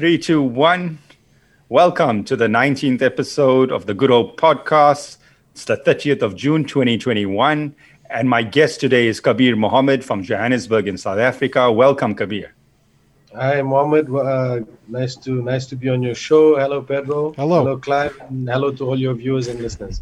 Three, two, one. Welcome to the 19th episode of the Good Hope Podcast. It's the 30th of June, 2021. And my guest today is Kabir Mohamed from Johannesburg in South Africa. Welcome, Kabir. Hi, Mohammed. Uh, nice to nice to be on your show. Hello, Pedro. Hello. Hello, Clive. And hello to all your viewers and listeners.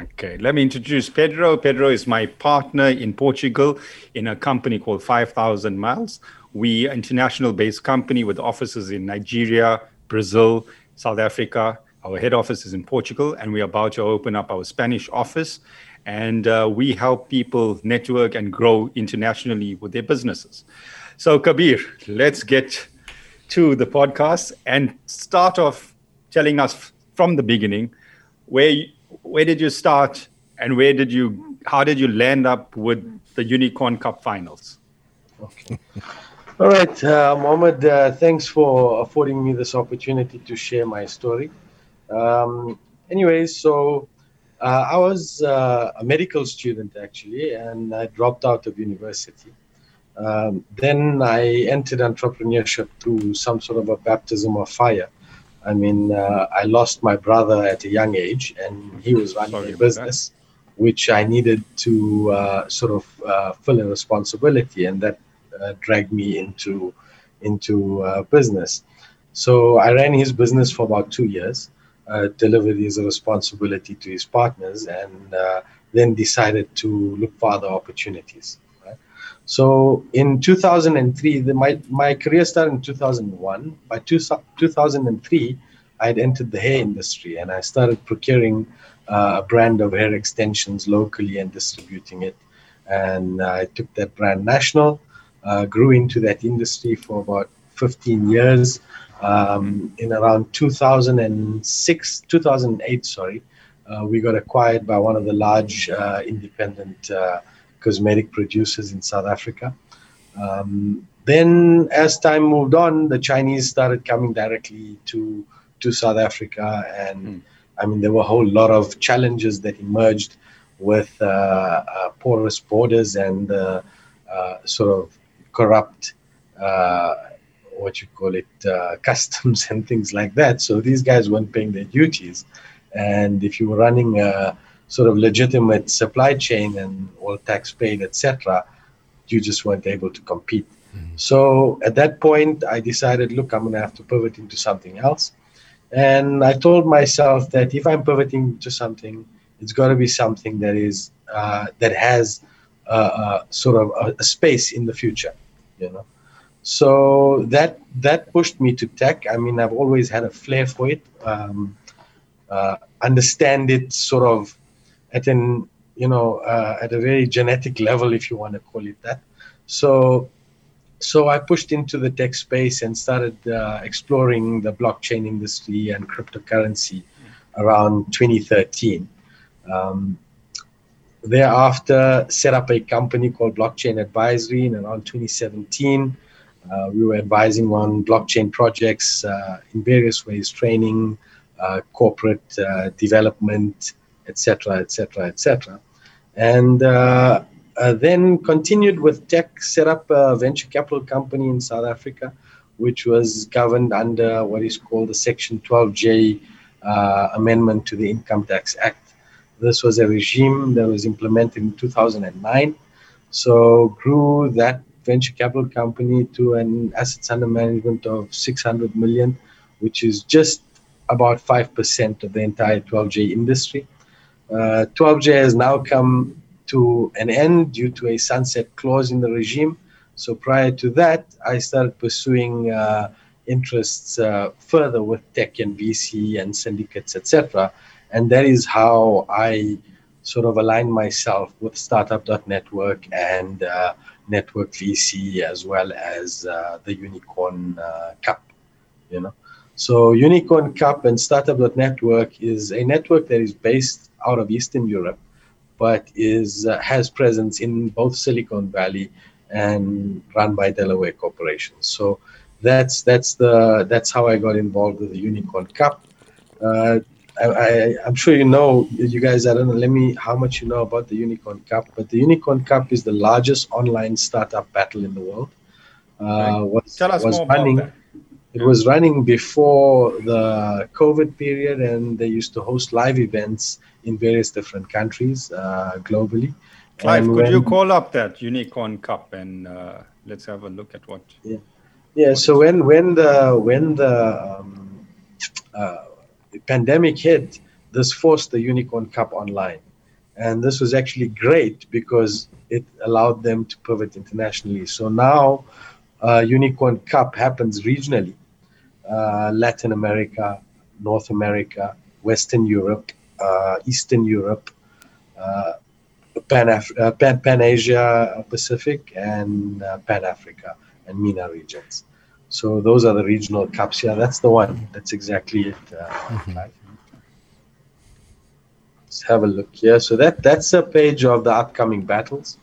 Okay, let me introduce Pedro. Pedro is my partner in Portugal in a company called 5000 Miles. We are international based company with offices in Nigeria, Brazil, South Africa. Our head office is in Portugal, and we're about to open up our Spanish office. And uh, we help people network and grow internationally with their businesses. So, Kabir, let's get to the podcast and start off telling us from the beginning where where did you start and where did you how did you land up with the Unicorn Cup finals? Okay. All right, uh, Mohammed, uh, thanks for affording me this opportunity to share my story. Um, anyways, so uh, I was uh, a medical student actually, and I dropped out of university. Um, then I entered entrepreneurship through some sort of a baptism of fire. I mean, uh, I lost my brother at a young age, and he was running Sorry a business, which I needed to uh, sort of uh, fill a responsibility, and that uh, dragged me into into uh, business. So I ran his business for about two years, uh, delivered his responsibility to his partners, and uh, then decided to look for other opportunities. So in 2003, the, my, my career started in 2001. By two, 2003, I had entered the hair industry and I started procuring uh, a brand of hair extensions locally and distributing it. And I took that brand national, uh, grew into that industry for about 15 years. Um, in around 2006, 2008, sorry, uh, we got acquired by one of the large uh, independent uh, cosmetic producers in South Africa. Um, then, as time moved on, the Chinese started coming directly to to South Africa, and Hmm. I mean there were a whole lot of challenges that emerged with uh, uh, porous borders and uh, uh, sort of corrupt. Uh, what you call it, uh, customs and things like that. So these guys weren't paying their duties, and if you were running a sort of legitimate supply chain and all tax paid, etc., you just weren't able to compete. So at that point, I decided, look, I'm going to have to pivot into something else. And I told myself that if I'm pivoting to something, it's got to be something that is uh, that has uh, uh, sort of a, a space in the future, you know. So that that pushed me to tech. I mean, I've always had a flair for it. Um, uh, understand it sort of at an you know uh, at a very genetic level, if you want to call it that. So so I pushed into the tech space and started uh, exploring the blockchain industry and cryptocurrency around 2013. Um, thereafter, set up a company called Blockchain Advisory in around 2017. Uh, we were advising on blockchain projects uh, in various ways, training, uh, corporate uh, development, etc., etc., etc. And uh, uh, then continued with tech, set up a venture capital company in South Africa, which was governed under what is called the Section 12J uh, amendment to the Income Tax Act. This was a regime that was implemented in 2009. So grew that venture capital company to an assets under management of 600 million, which is just about 5% of the entire 12J industry. Uh, 12J has now come to an end due to a sunset clause in the regime. So prior to that, I started pursuing uh, interests uh, further with tech and VC and syndicates, etc. And that is how I sort of aligned myself with Startup.network and uh, Network VC as well as uh, the Unicorn uh, Cup. You know, so Unicorn Cup and Startup.network is a network that is based out of Eastern Europe but is uh, has presence in both Silicon Valley and run by Delaware corporations. So that's that's the that's how I got involved with the Unicorn Cup. I, I, I'm sure you know, you guys. I don't know. Let me how much you know about the Unicorn Cup, but the Unicorn Cup is the largest online startup battle in the world. Uh, was Tell us was more about running. that. It was running before the COVID period, and they used to host live events in various different countries uh, globally. Clive, And could you call up that Unicorn Cup and uh, let's have a look at what? Yeah. Yeah. So when when the when the um, uh, pandemic hit, this forced the Unicorn Cup online, and this was actually great because it allowed them to pivot internationally. So now, uh, Unicorn Cup happens regionally, uh, Latin America, North America, Western Europe, uh, Eastern Europe. Uh, Pan, uh, Pan, Pan Asia Pacific and uh, Pan Africa and MENA regions. So those are the regional cups. Yeah, that's the one. That's exactly it. Uh, Clive. Let's have a look here. So that that's a page of the upcoming battles.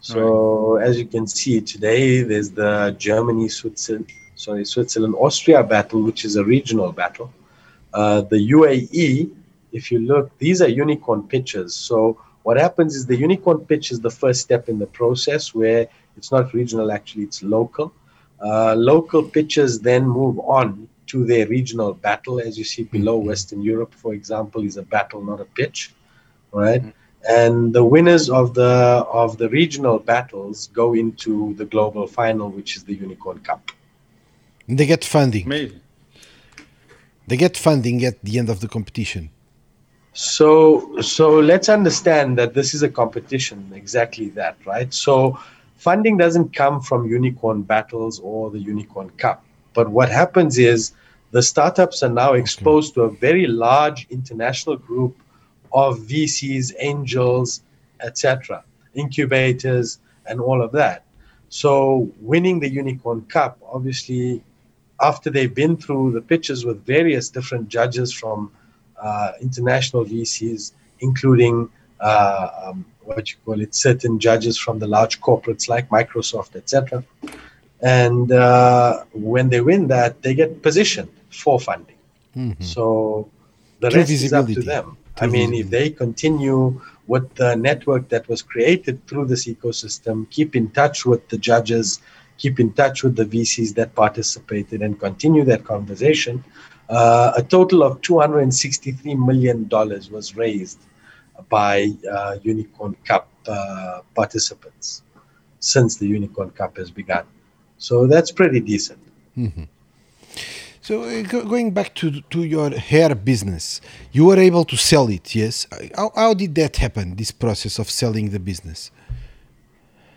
So as you can see today, there's the Germany, Switzerland, sorry, Switzerland, Austria battle, which is a regional battle. Uh, the UAE, if you look, these are unicorn pitches. So what happens is the unicorn pitch is the first step in the process where it's not regional, actually, it's local. Uh, local pitches then move on to their regional battle. As you see below, Western Europe, for example, is a battle, not a pitch, right? And the winners of the of the regional battles go into the global final, which is the Unicorn Cup. They get funding. Amazing. They get funding at the end of the competition. So, so let's understand that this is a competition, exactly that, right? So, funding doesn't come from unicorn battles or the unicorn cup. But what happens is the startups are now exposed to a very large international group of VCs, angels, etc., incubators, and all of that. So, winning the unicorn cup, obviously, after they've been through the pitches with various different judges from uh, international VCs, including uh, um, what you call it, certain judges from the large corporates like Microsoft, etc. And uh, when they win that, they get positioned for funding. So the True rest is up to them. True I mean, if they continue with the network that was created through this ecosystem, keep in touch with the judges, keep in touch with the VCs that participated, and continue that conversation, uh, a total of $263 million was raised by uh, Unicorn Cup uh, participants since the Unicorn Cup has begun. So that's pretty decent. So uh, go, going back to to your hair business, you were able to sell it. Yes. How, how did that happen? This process of selling the business.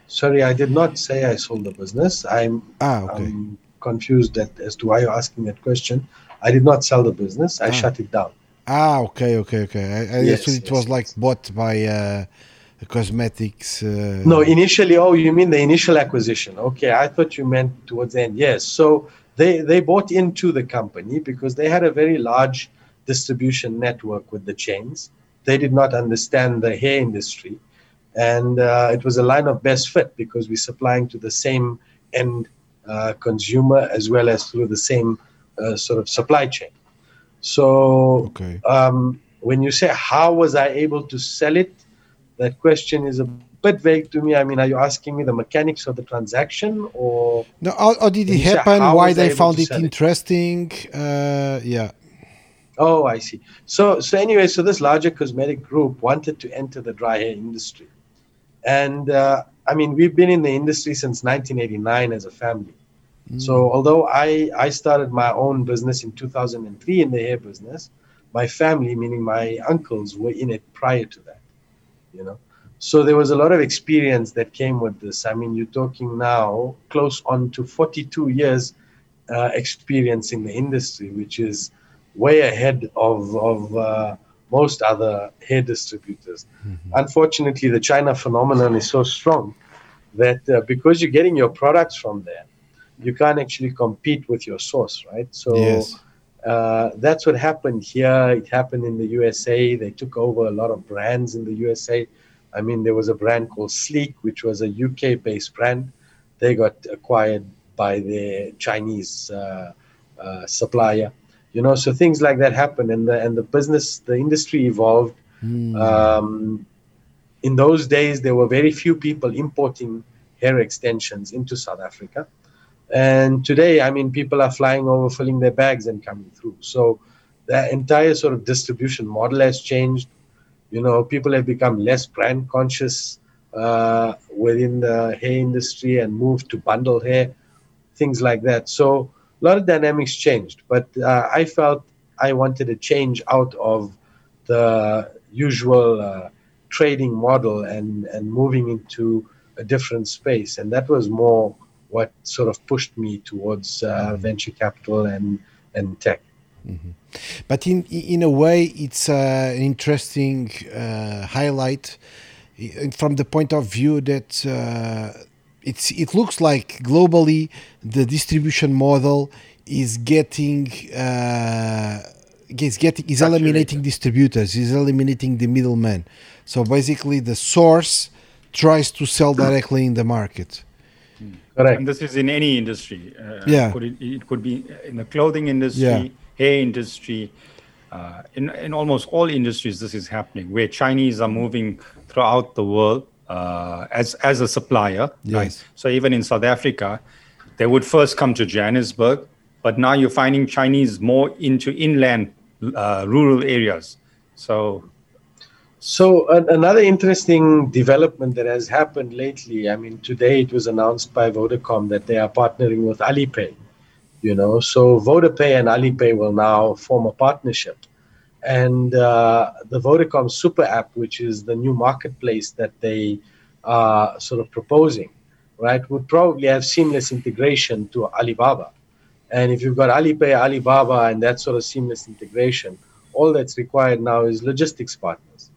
Sorry, I did not say I sold the business. I'm, Ah, okay. I'm confused that, as to why you're asking that question. I did not sell the business. I shut it down. Ah, okay, okay, okay. I, I Yes, it yes, was like bought by uh, a cosmetics. Uh, No, initially, oh, you mean the initial acquisition? Okay, I thought you meant towards the end. Yes, so they they bought into the company because they had a very large distribution network with the chains. They did not understand the hair industry, and uh, it was a line of best fit because we're supplying to the same end uh, consumer as well as through the same uh, sort of supply chain. So Okay. um, when you say how was I able to sell it, that question is a bit vague to me. I mean, are you asking me the mechanics of the transaction or? No, how, how did it you say happen? Why they found it sell it? interesting? Uh, yeah. Oh, I see. So, so anyway, so this larger cosmetic group wanted to enter the dry hair industry, and uh, I mean, we've been in the industry since 1989 as a family. So, although I I started my own business in 2003 in the hair business, my family, meaning my uncles, were in it prior to that. You know, so there was a lot of experience that came with this. I mean, you're talking now close on to 42 years uh, experience in the industry, which is way ahead of, of uh, most other hair distributors. Unfortunately, the China phenomenon is so strong that uh, because you're getting your products from there, you can't actually compete with your source, right? So Yes. uh, that's what happened here. It happened in the USA. They took over a lot of brands in the USA. I mean, there was a brand called Sleek, which was a UK based brand. They got acquired by the Chinese uh, uh, supplier. You know, so things like that happen, and the and the business, the industry evolved. Um, in those days, there were very few people importing hair extensions into South Africa, And today, I mean, people are flying over, filling their bags, and coming through. So the entire sort of distribution model has changed. You know, people have become less brand conscious uh, within the hair industry and moved to bundle hair, things like that. So a lot of dynamics changed. But uh, I felt I wanted a change out of the usual uh, trading model and, and moving into a different space. And that was more what sort of pushed me towards uh, venture capital and, and tech. Mm-hmm. But in in a way, it's uh, an interesting uh, highlight from the point of view that uh, it's it looks like globally the distribution model is getting uh, is getting is eliminating distributors, is eliminating the middleman. So basically, the source tries to sell directly in the market. Correct. And this is in any industry. Uh, yeah. Could it, it, could be in the clothing industry, yeah. hair industry. Uh, in, in almost all industries, this is happening where Chinese are moving throughout the world uh, as, as a supplier. Yes. Right? So even in South Africa, they would first come to Johannesburg, but now you're finding Chinese more into inland uh, rural areas. So so uh, another interesting development that has happened lately. I mean, today it was announced by Vodacom that they are partnering with Alipay. You know, so VodaPay and Alipay will now form a partnership, and uh, the Vodacom Super App, which is the new marketplace that they are sort of proposing, right, would probably have seamless integration to Alibaba. And if you've got Alipay, Alibaba, and that sort of seamless integration, all that's required now is logistics partners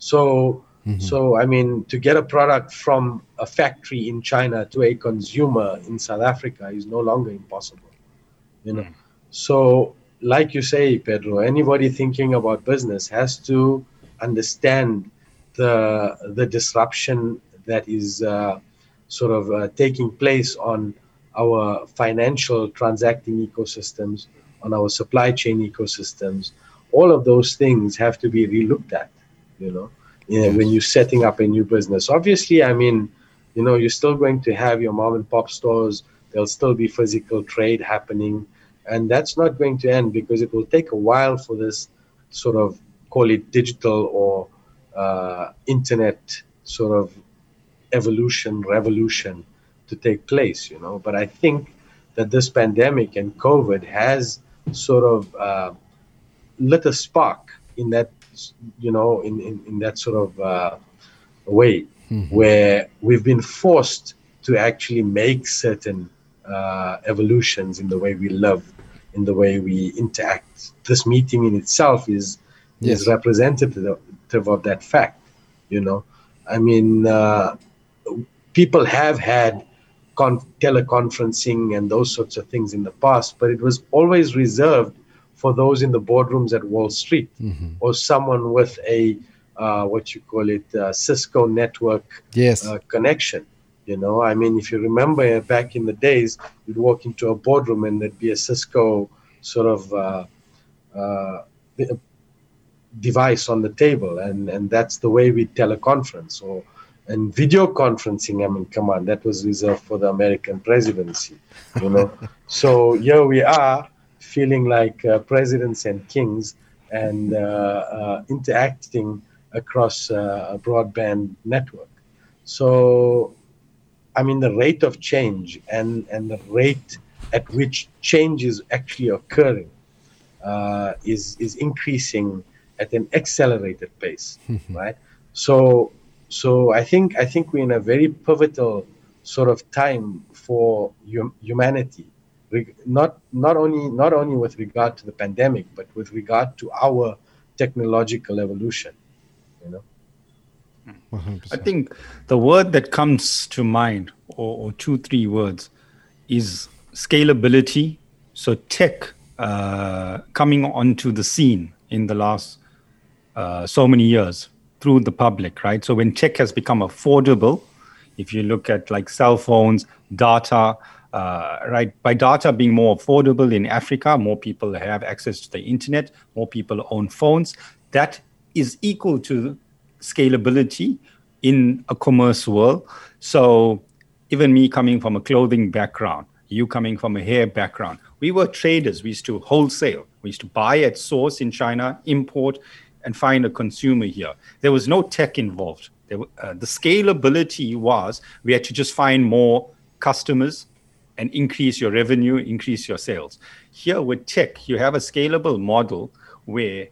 so, mm-hmm. so I mean, to get a product from a factory in China to a consumer in South Africa is no longer impossible. You know, mm. so like you say, Pedro, anybody thinking about business has to understand the the disruption that is uh, sort of uh, taking place on our financial transacting ecosystems, on our supply chain ecosystems. All of those things have to be relooked at you know, know when you're setting up a new business. Obviously, I mean, you know, you're still going to have your mom and pop stores. There'll still be physical trade happening, and that's not going to end because it will take a while for this sort of call it digital or uh, internet sort of evolution, revolution to take place. You know, but I think that this pandemic and COVID has sort of uh, lit a spark in that you know, in, in, in that sort of uh, way mm-hmm. where we've been forced to actually make certain uh, evolutions in the way we live, in the way we interact. This meeting in itself is yes. is representative of that fact. You know, I mean, uh, people have had con- teleconferencing and those sorts of things in the past, but it was always reserved for those in the boardrooms at Wall Street mm-hmm. or someone with a uh, what you call it uh, Cisco network yes. uh, connection. You know, I mean, if you remember back in the days, you'd walk into a boardroom and there'd be a Cisco sort of uh, uh, device on the table, and and that's the way we teleconference or and video conferencing. I mean, come on, that was reserved for the American presidency. You know, so here we are feeling like uh, presidents and kings and uh, uh, interacting across a broadband network. So, I mean, the rate of change and, and the rate at which change is actually occurring uh, is, is increasing at an accelerated pace, right? So, so I think I think we're in a very pivotal sort of time for hum- humanity not not only not only with regard to the pandemic, but with regard to our technological evolution. You know. 100%. I think the word that comes to mind, or, or two, three words, is scalability. So tech uh, coming onto the scene in the last uh, so many years through the public, right? So when tech has become affordable, if you look at like cell phones, data, uh, right? By data being more affordable in Africa, more people have access to the internet, more people own phones. That is equal to scalability in a commerce world. So even me coming from a clothing background, you coming from a hair background. We were traders. We used to wholesale. We used to buy at source in China, import, and find a consumer here. There was no tech involved. Uh, the scalability was we had to just find more customers and increase your revenue, increase your sales. Here with tech, you have a scalable model where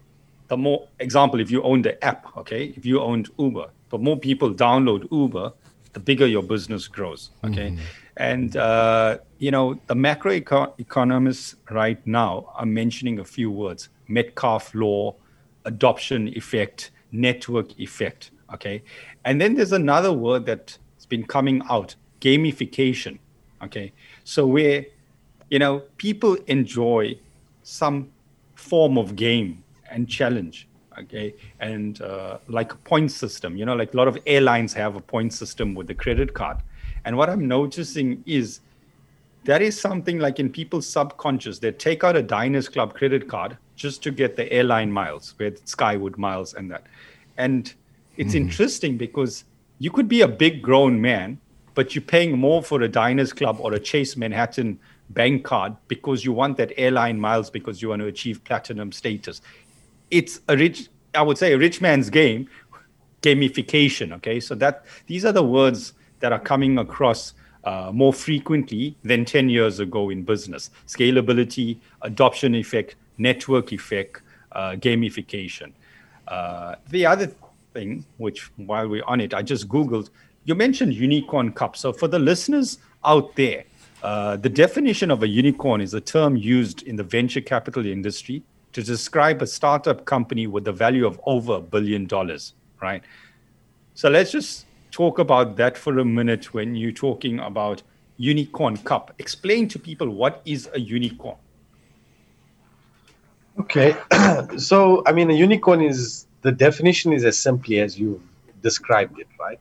the more example, if you own the app, okay, if you owned Uber, the more people download Uber, the bigger your business grows. Okay. Mm-hmm. And, uh, you know, the macroeconomists right now are mentioning a few words Metcalfe law, adoption effect, network effect. Okay. And then there's another word that's been coming out gamification. Okay. So, where, you know, people enjoy some form of game and challenge okay? And uh, like a point system you know like a lot of airlines have a point system with the credit card. And what i'm noticing is that is something like in people's subconscious they take out a diners club credit card just to get the airline miles with Skywards miles and that. And it's mm. interesting because you could be a big grown man but you're paying more for a diners club or a chase manhattan bank card because you want that airline miles because you want to achieve platinum status it's a rich, I would say, a rich man's game, gamification. Okay, so that these are the words that are coming across uh, more frequently than 10 years ago in business scalability, adoption effect, network effect, uh, gamification. Uh, the other thing, which while we're on it, I just Googled, you mentioned unicorn cup. So for the listeners out there, uh, the definition of a unicorn is a term used in the venture capital industry to describe a startup company with a value of over a billion dollars, right? So let's just talk about that for a minute when you're talking about Unicorn Cup. Explain to people what is a unicorn. Okay, so I mean, a unicorn is the definition is as simply as you described it, right?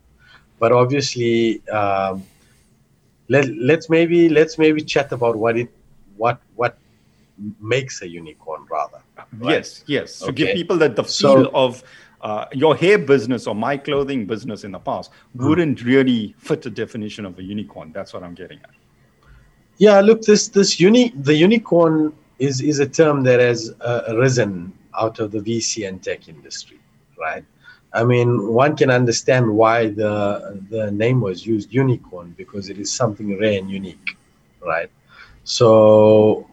But obviously, um, let let's maybe let's maybe chat about what it what what makes a unicorn rather. Right? Yes, yes. To okay. give people that the feel so, of uh, your hair business or my clothing business in the past hmm. wouldn't really fit the definition of a unicorn. That's what I'm getting at. Yeah, look, this this uni the unicorn is is a term that has uh, arisen out of the VC and tech industry, right? I mean, one can understand why the the name was used unicorn because it is something rare and unique, right? So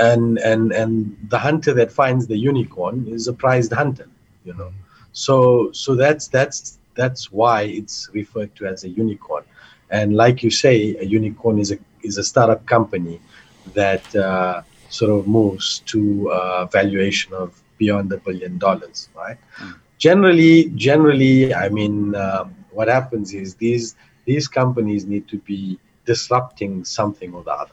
and and and the hunter that finds the unicorn is a prized hunter you know so so that's that's that's why it's referred to as a unicorn and like you say a unicorn is a is a startup company that uh, sort of moves to a valuation of beyond a billion dollars right mm. Generally generally i mean um, what happens is these these companies need to be disrupting something or the other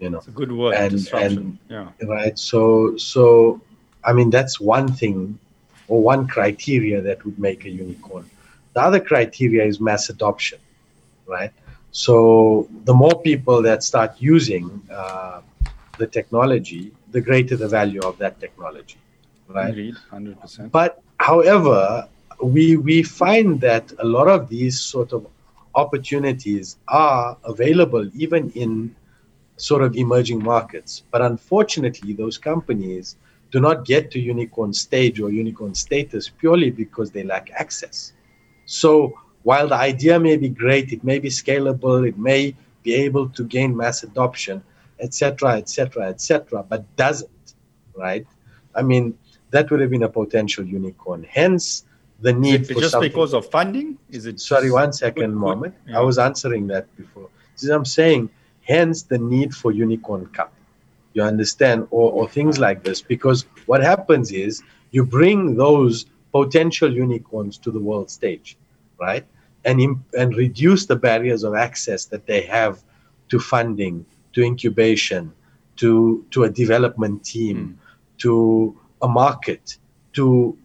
you know? It's a good word and, disruption. and yeah. right so so i mean that's one thing or one criteria that would make a unicorn. The other criteria is mass adoption right? So the more people that start using uh, the technology the greater the value of that technology right? Indeed, 100% but however we we find that a lot of these sort of opportunities are available even in sort of emerging markets. But unfortunately, those companies do not get to unicorn stage or unicorn status purely because they lack access. So while the idea may be great, it may be scalable, it may be able to gain mass adoption, etc., etc., etc., but doesn't, right? I mean, that would have been a potential unicorn. Hence, the need for just something. because of funding. Is it? Sorry, one second, moment. Yeah. I was answering that before. This I'm saying hence the need for unicorn cup you understand or, or things like this because what happens is you bring those potential unicorns to the world stage right and imp- and reduce the barriers of access that they have to funding to incubation to to a development team mm. to a market to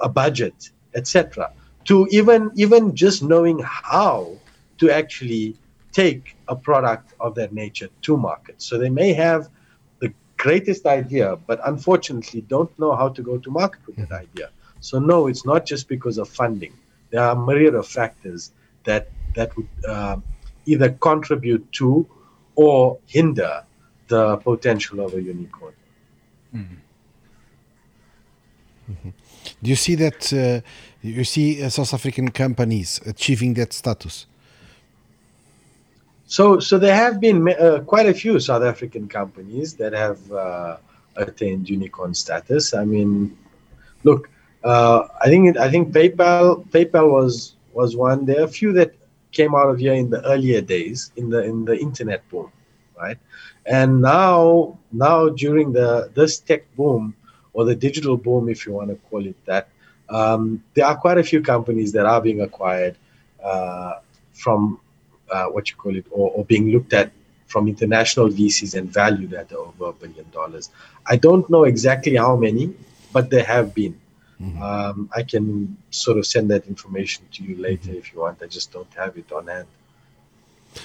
a budget etc to even even just knowing how to actually take a product of that nature to market. So they may have the greatest idea, but unfortunately don't know how to go to market with that idea. So no, it's not just because of funding. There are a myriad of factors that that would uh, either contribute to or hinder the potential of a unicorn. Mm-hmm. Mm-hmm. Do you see that? Uh, you see uh, South African companies achieving that status? So, so there have been uh, quite a few South African companies that have uh, attained unicorn status. I mean, look, uh, I think I think PayPal PayPal was was one. There are a few that came out of here in the earlier days in the in the internet boom, right? And now now during the this tech boom or the digital boom, if you want to call it that, um, there are quite a few companies that are being acquired uh, from uh, what you call it or, or being looked at from international VCs and valued at over a billion dollars. I don't know exactly how many, but there have been. Mm-hmm. Um, I can sort of send that information to you later mm-hmm. if you want. I just don't have it on hand.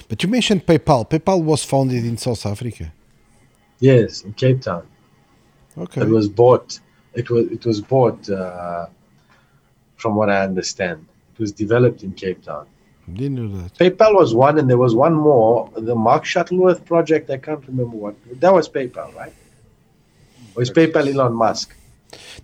But you mentioned PayPal. PayPal was founded in South Africa. Yes, in Cape Town. Okay. It was bought. It was it was bought. Uh, from what I understand, it was developed in Cape Town. Didn't know that. PayPal was one, and there was one more. The Mark Shuttleworth project. I can't remember what. That was PayPal, right? Or is PayPal Elon Musk?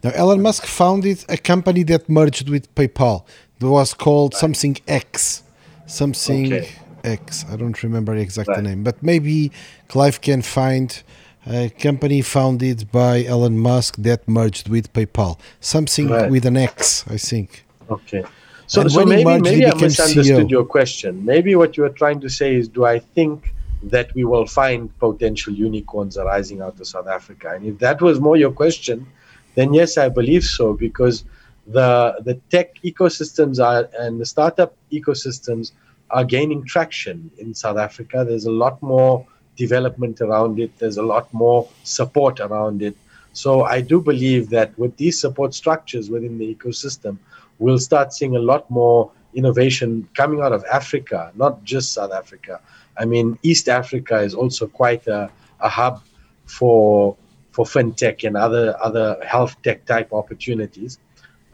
Now, Elon Musk founded a company that merged with PayPal. It was called something X. Something okay. X. I don't remember the exact right. name, but maybe Clive can find a company founded by Elon Musk that merged with PayPal. Something right. with an X, I think. Okay. So, so maybe, merged, maybe I misunderstood CEO. your question. Maybe what you are trying to say is do I think that we will find potential unicorns arising out of South Africa? And if that was more your question, then yes, I believe so because the the tech ecosystems are and the startup ecosystems are gaining traction in South Africa. There's a lot more development around it. There's a lot more support around it. So I do believe that with these support structures within the ecosystem, we'll start seeing a lot more innovation coming out of Africa, not just South Africa. I mean, East Africa is also quite a, a hub for for fintech and other other health tech type opportunities.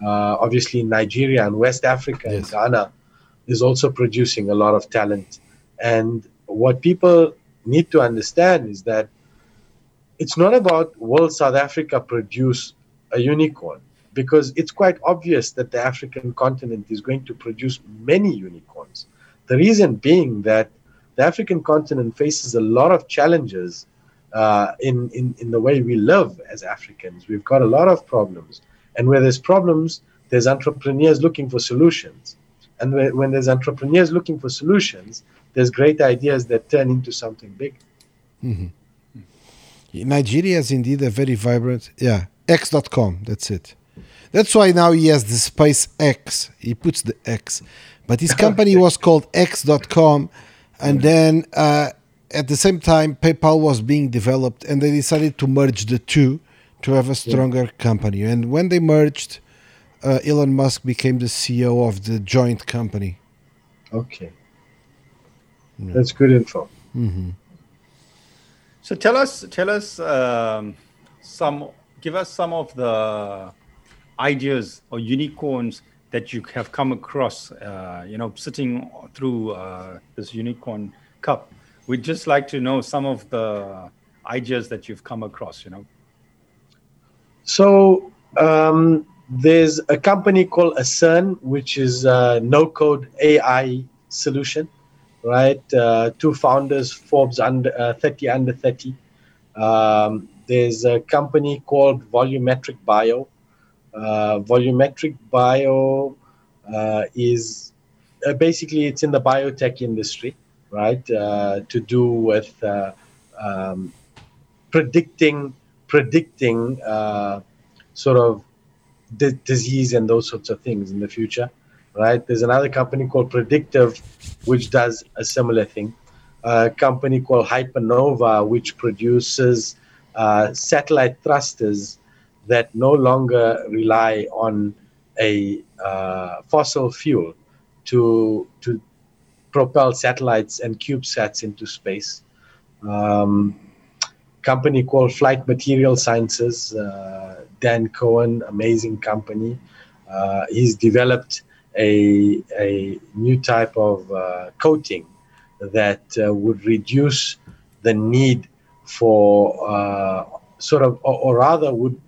Uh, obviously, Nigeria and West Africa yes. and Ghana is also producing a lot of talent. And what people need to understand is that it's not about will South Africa produce a unicorn because it's quite obvious that the African continent is going to produce many unicorns. The reason being that the African continent faces a lot of challenges uh, in, in, in the way we live as Africans. We've got a lot of problems. And where there's problems, there's entrepreneurs looking for solutions. And when, when there's entrepreneurs looking for solutions, there's great ideas that turn into something big. Mm-hmm. Nigeria is indeed a very vibrant, yeah, X.com, that's it. That's why now he has the space X. He puts the X. But his company was called X.com. And then uh, at the same time, PayPal was being developed, and they decided to merge the two to have a stronger yeah. company. And when they merged, uh, Elon Musk became the CEO of the joint company. Okay, yeah. that's good info. Mm-hmm. So tell us, tell us um, some, give us some of the ideas or unicorns that you have come across. Uh, you know, sitting through uh, this unicorn cup we'd just like to know some of the ideas that you've come across, you know. So um, there's a company called Acern, which is a no-code AI solution, right? Uh, two founders, Forbes under uh, 30 under 30. Um, there's a company called Volumetric Bio. Uh, Volumetric Bio uh, is uh, basically it's in the biotech industry right? Uh, to do with um, predicting predicting sort of d- disease and those sorts of things in the future, right? There's another company called Predictive, which does a similar thing. A company called Hypernova, which produces uh, satellite thrusters that no longer rely on a uh, fossil fuel to to propel satellites and CubeSats into space. Um, company called Flight Material Sciences, uh, Dan Cohen, amazing company. Uh, he's developed a, a new type of uh, coating that uh, would reduce the need for uh, sort of, or, or, rather, would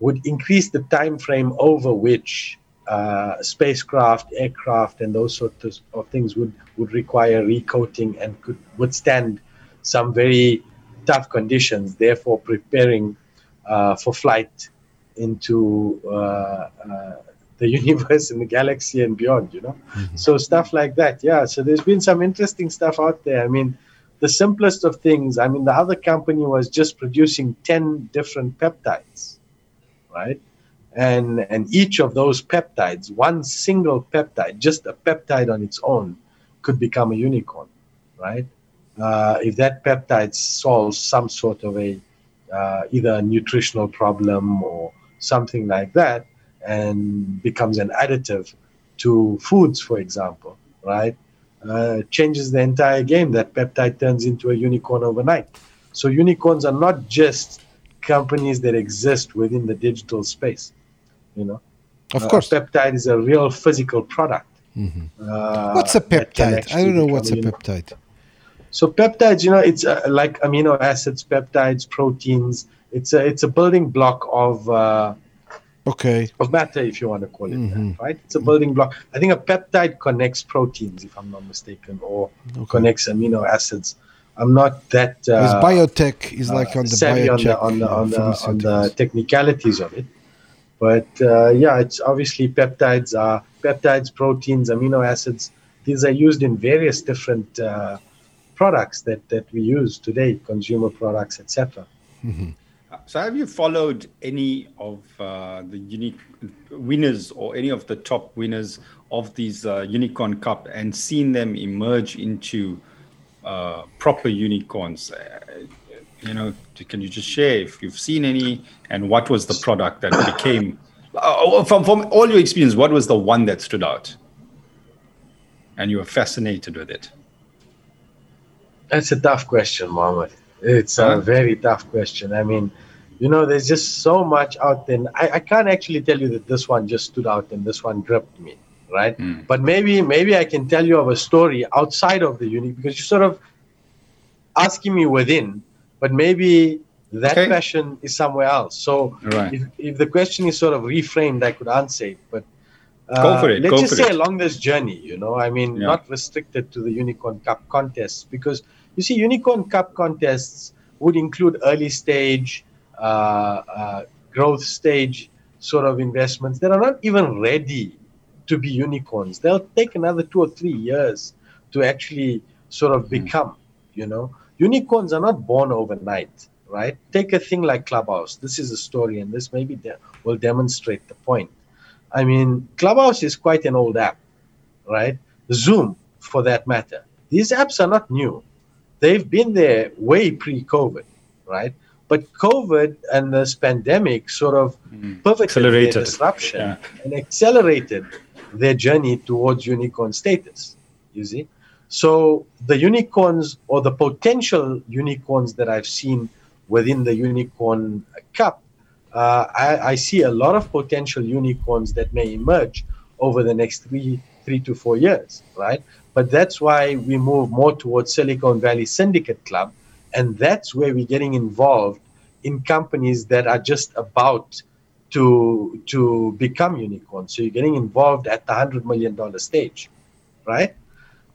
would increase the time frame over which uh, spacecraft, aircraft, and those sorts of things would would require recoating and could withstand some very tough conditions. Therefore, preparing uh, for flight into uh, the universe and the galaxy and beyond. You know, mm-hmm. so stuff like that. Yeah. So there's been some interesting stuff out there. I mean the simplest of things, I mean, the other company was just producing 10 different peptides, right? And, and each of those peptides, one single peptide, just a peptide on its own, could become a unicorn, right? Uh, if that peptide solves some sort of a uh, either a nutritional problem or something like that, and becomes an additive to foods, for example, right? uh, changes the entire game. That peptide turns into a unicorn overnight. So unicorns are not just companies that exist within the digital space. You know, of course, uh, peptide is a real physical product. Mm-hmm. Uh, what's a peptide? I don't know what's a, a peptide. So peptides, you know, it's uh, like amino acids, peptides, proteins. It's a it's a building block of uh, okay. Of matter if you want to call it mm-hmm. that, right? It's a building block. I think a peptide connects proteins if i'm not mistaken or okay. connects amino acids. I'm not that uh, biotech is like on the savvy on the on the, on, the, on the technicalities of it. But uh, yeah it's obviously peptides are peptides proteins amino acids these are used in various different uh, products that that we use today consumer products etc mm-hmm. So, have you followed any of uh, the unique winners or any of the top winners of these uh, Unicorn Cup and seen them emerge into uh, proper unicorns? Uh, you know, can you just share if you've seen any and what was the product that became, uh, from, from all your experience, what was the one that stood out and you were fascinated with it? That's a tough question, Mohammed. It's a very tough question. I mean, you know, there's just so much out there. I, I can't actually tell you that this one just stood out and this one gripped me, right? Mm. But maybe maybe I can tell you of a story outside of the unique because you're sort of asking me within, but maybe that okay. question is somewhere else. So right. if, if the question is sort of reframed, I could answer it. But uh, Go for it. Let's Go just say it. along this journey, you know, I mean, yeah. not restricted to the Unicorn Cup contests because you see, Unicorn Cup contests would include early stage, uh, uh, growth stage sort of investments that are not even ready to be unicorns. They'll take another two or three years to actually sort of hmm. become, you know. Unicorns are not born overnight, right? Take a thing like Clubhouse. This is a story, and this maybe de- will demonstrate the point. I mean, Clubhouse is quite an old app, right? Zoom, for that matter. These apps are not new they've been there way pre-COVID, right? But COVID and this pandemic sort of mm. pivoted their disruption yeah. and accelerated their journey towards unicorn status. You see, so the unicorns or the potential unicorns that I've seen within the unicorn cup, uh, I, I see a lot of potential unicorns that may emerge over the next three three to four years, right? But that's why we move more towards Silicon Valley Syndicate Club. And that's where we're getting involved in companies that are just about to, to become unicorns. So you're getting involved at the $100 million stage, right?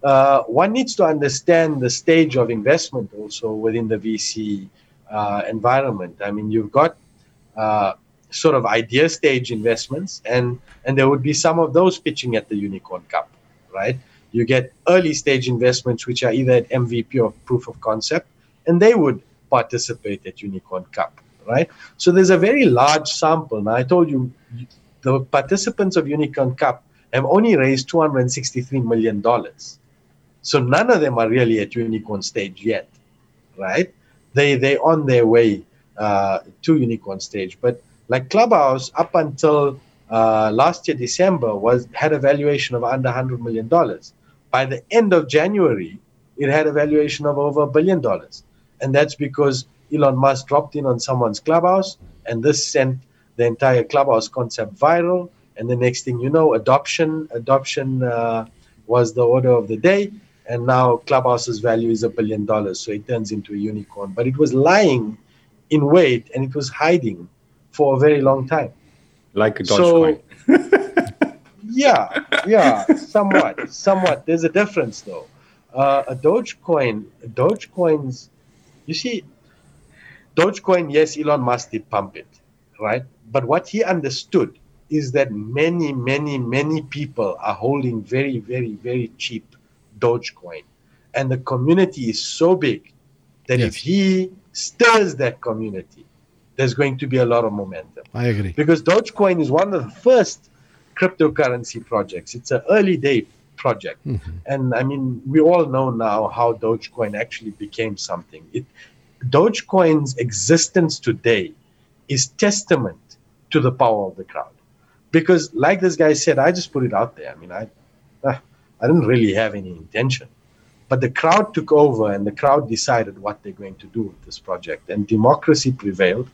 Uh, one needs to understand the stage of investment also within the VC uh, environment. I mean, you've got uh, sort of idea stage investments, and and there would be some of those pitching at the Unicorn Cup, right? You get early stage investments, which are either at MVP or proof of concept, and they would participate at Unicorn Cup, right? So there's a very large sample. Now, I told you the participants of Unicorn Cup have only raised $263 million. So none of them are really at unicorn stage yet, right? They they on their way uh, to unicorn stage. But like Clubhouse, up until uh, last year December, was had a valuation of under hundred million dollars. By the end of January, it had a valuation of over a billion dollars. And that's because Elon Musk dropped in on someone's clubhouse, and this sent the entire clubhouse concept viral. And the next thing you know, adoption, adoption uh, was the order of the day. and now Clubhouse's value is a billion dollars, so it turns into a unicorn. But it was lying in wait and it was hiding for a very long time. Like a Dogecoin. So, yeah, yeah, somewhat, somewhat. There's a difference though. Uh, a Dogecoin, Dogecoins, you see, Dogecoin, yes, Elon Musk did pump it, right? But what he understood is that many, many, many people are holding very, very, very cheap Dogecoin. And the community is so big that Yes. if he stirs that community, there's going to be a lot of momentum. I agree. Because Dogecoin is one of the first cryptocurrency projects. It's an early day project. And I mean, we all know now how Dogecoin actually became something. It Dogecoin's existence today is testament to the power of the crowd. Because like this guy said, I just put it out there. I mean, I uh, I didn't really have any intention. But the crowd took over and the crowd decided what they're going to do with this project. And democracy prevailed.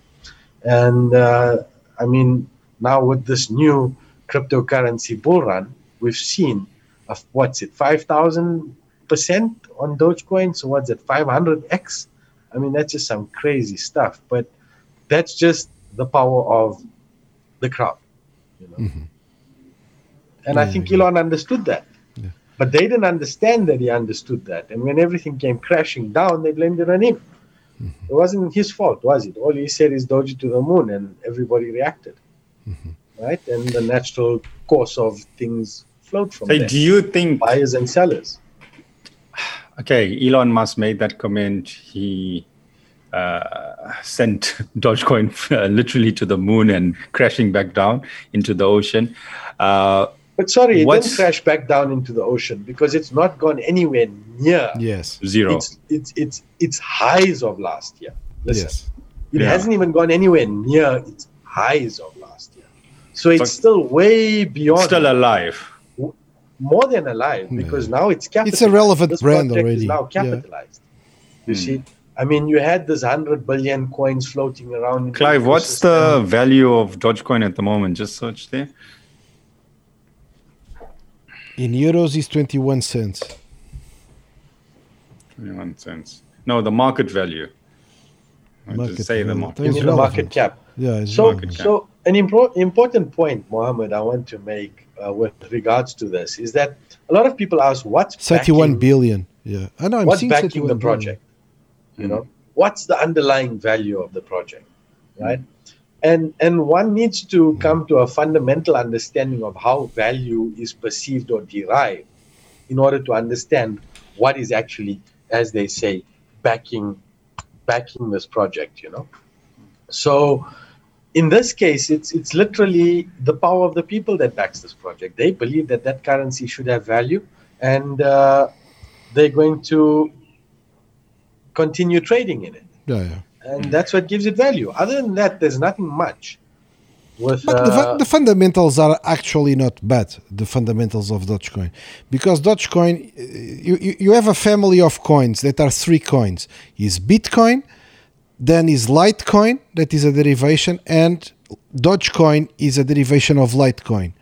And uh, I mean, now with this new cryptocurrency bull run, we've seen a, what's it, 5,000% on Dogecoin? So what's it, 500x? I mean, that's just some crazy stuff. But that's just the power of the crowd. You know? Mm-hmm. And I think yeah. Elon understood that. But they didn't understand that he understood that. And when everything came crashing down, they blamed it on him. Mm-hmm. It wasn't his fault, was it? All he said is Doge to the moon, and everybody reacted. Mm-hmm. Right? And the natural course of things flowed from Say, there. do you think Buyers and sellers. okay, Elon Musk made that comment. He uh, sent Dogecoin uh, literally to the moon and crashing back down into the ocean. Uh, But sorry, it What's- didn't crash back down into the ocean because it's not gone anywhere near Yes. zero. its, its, its, its highs of last year. Listen, Yes. It Yeah. hasn't even gone anywhere near its highs of last year. So it's But- still way beyond Still alive. more than alive because now it's capitalized. It's a relevant This brand project already. Is now Yeah. capitalized. You hmm. see, I mean, you had this hundred billion coins floating around. in the Clive, what's the value of Dogecoin at the moment? Just search there. In euros is 21 cents. 21 cents. No, the market value. I Market just say the market. You It's mean the market cap? Yeah. It's So, relevant. cap. so an important point, Mohamed, I want to make uh, with regards to this is that a lot of people ask, what's 31 backing- billion. Yeah. I know. I'm what's backing 31 the billion. project you know what's the underlying value of the project right and and one needs to come to a fundamental understanding of how value is perceived or derived in order to understand what is actually as they say backing backing this project you know so in this case it's it's literally the power of the people that backs this project they believe that that currency should have value and uh, they're going to continue trading in it Yeah, yeah. and that's what gives it value other than that there's nothing much with But the, uh, the fundamentals are actually not bad. The fundamentals of Dogecoin, because Dogecoin, uh, you, you you have a family of coins that are three coins: is Bitcoin, then is Litecoin that is a derivation, and Dogecoin is a derivation of Litecoin.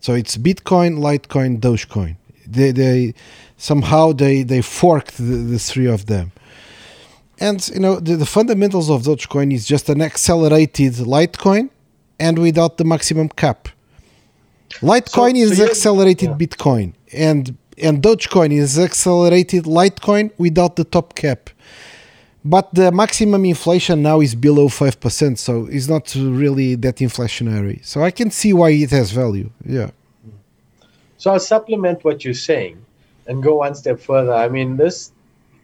So it's Bitcoin, Litecoin, Dogecoin. They, they somehow they they forked the, the three of them. And you know the, the fundamentals of Dogecoin is just an accelerated Litecoin, and without the maximum cap. Litecoin So- is so accelerated yeah. Bitcoin, and and Dogecoin is accelerated Litecoin without the top cap. But the maximum inflation now is below five percent, so it's not really that inflationary. So I can see why it has value. Yeah. So I'll supplement what you're saying and go one step further. I mean, this,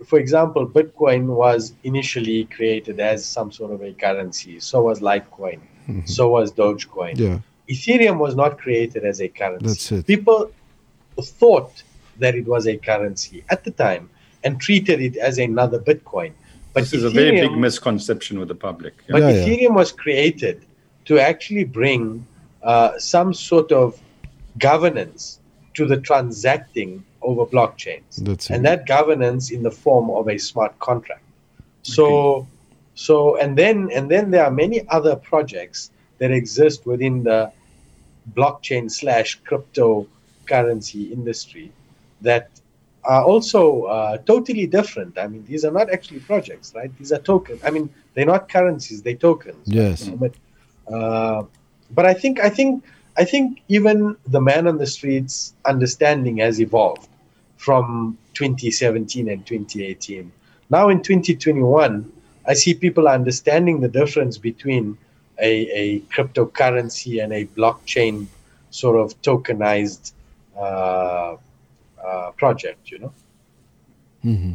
for example, Bitcoin was initially created as some sort of a currency. So was Litecoin. Mm-hmm. So was Dogecoin. Yeah. Ethereum was not created as a currency. That's it. People thought that it was a currency at the time and treated it as another Bitcoin. But This is a very big misconception with the public. Yeah. but Yeah, yeah. Ethereum was created to actually bring uh, some sort of governance to the transacting over blockchains, That's it. and that governance in the form of a smart contract. So, so and then and then there are many other projects that exist within the blockchain slash cryptocurrency industry that are also uh, totally different. I mean, these are not actually projects, right? These are tokens. I mean, they're not currencies; they're tokens. Yes. But, uh, but I think I think I think even the man on the streets understanding has evolved from 2017 and 2018. Now in 2021, I see people understanding the difference between a, a cryptocurrency and a blockchain sort of tokenized uh, uh, project, you know? Mm-hmm.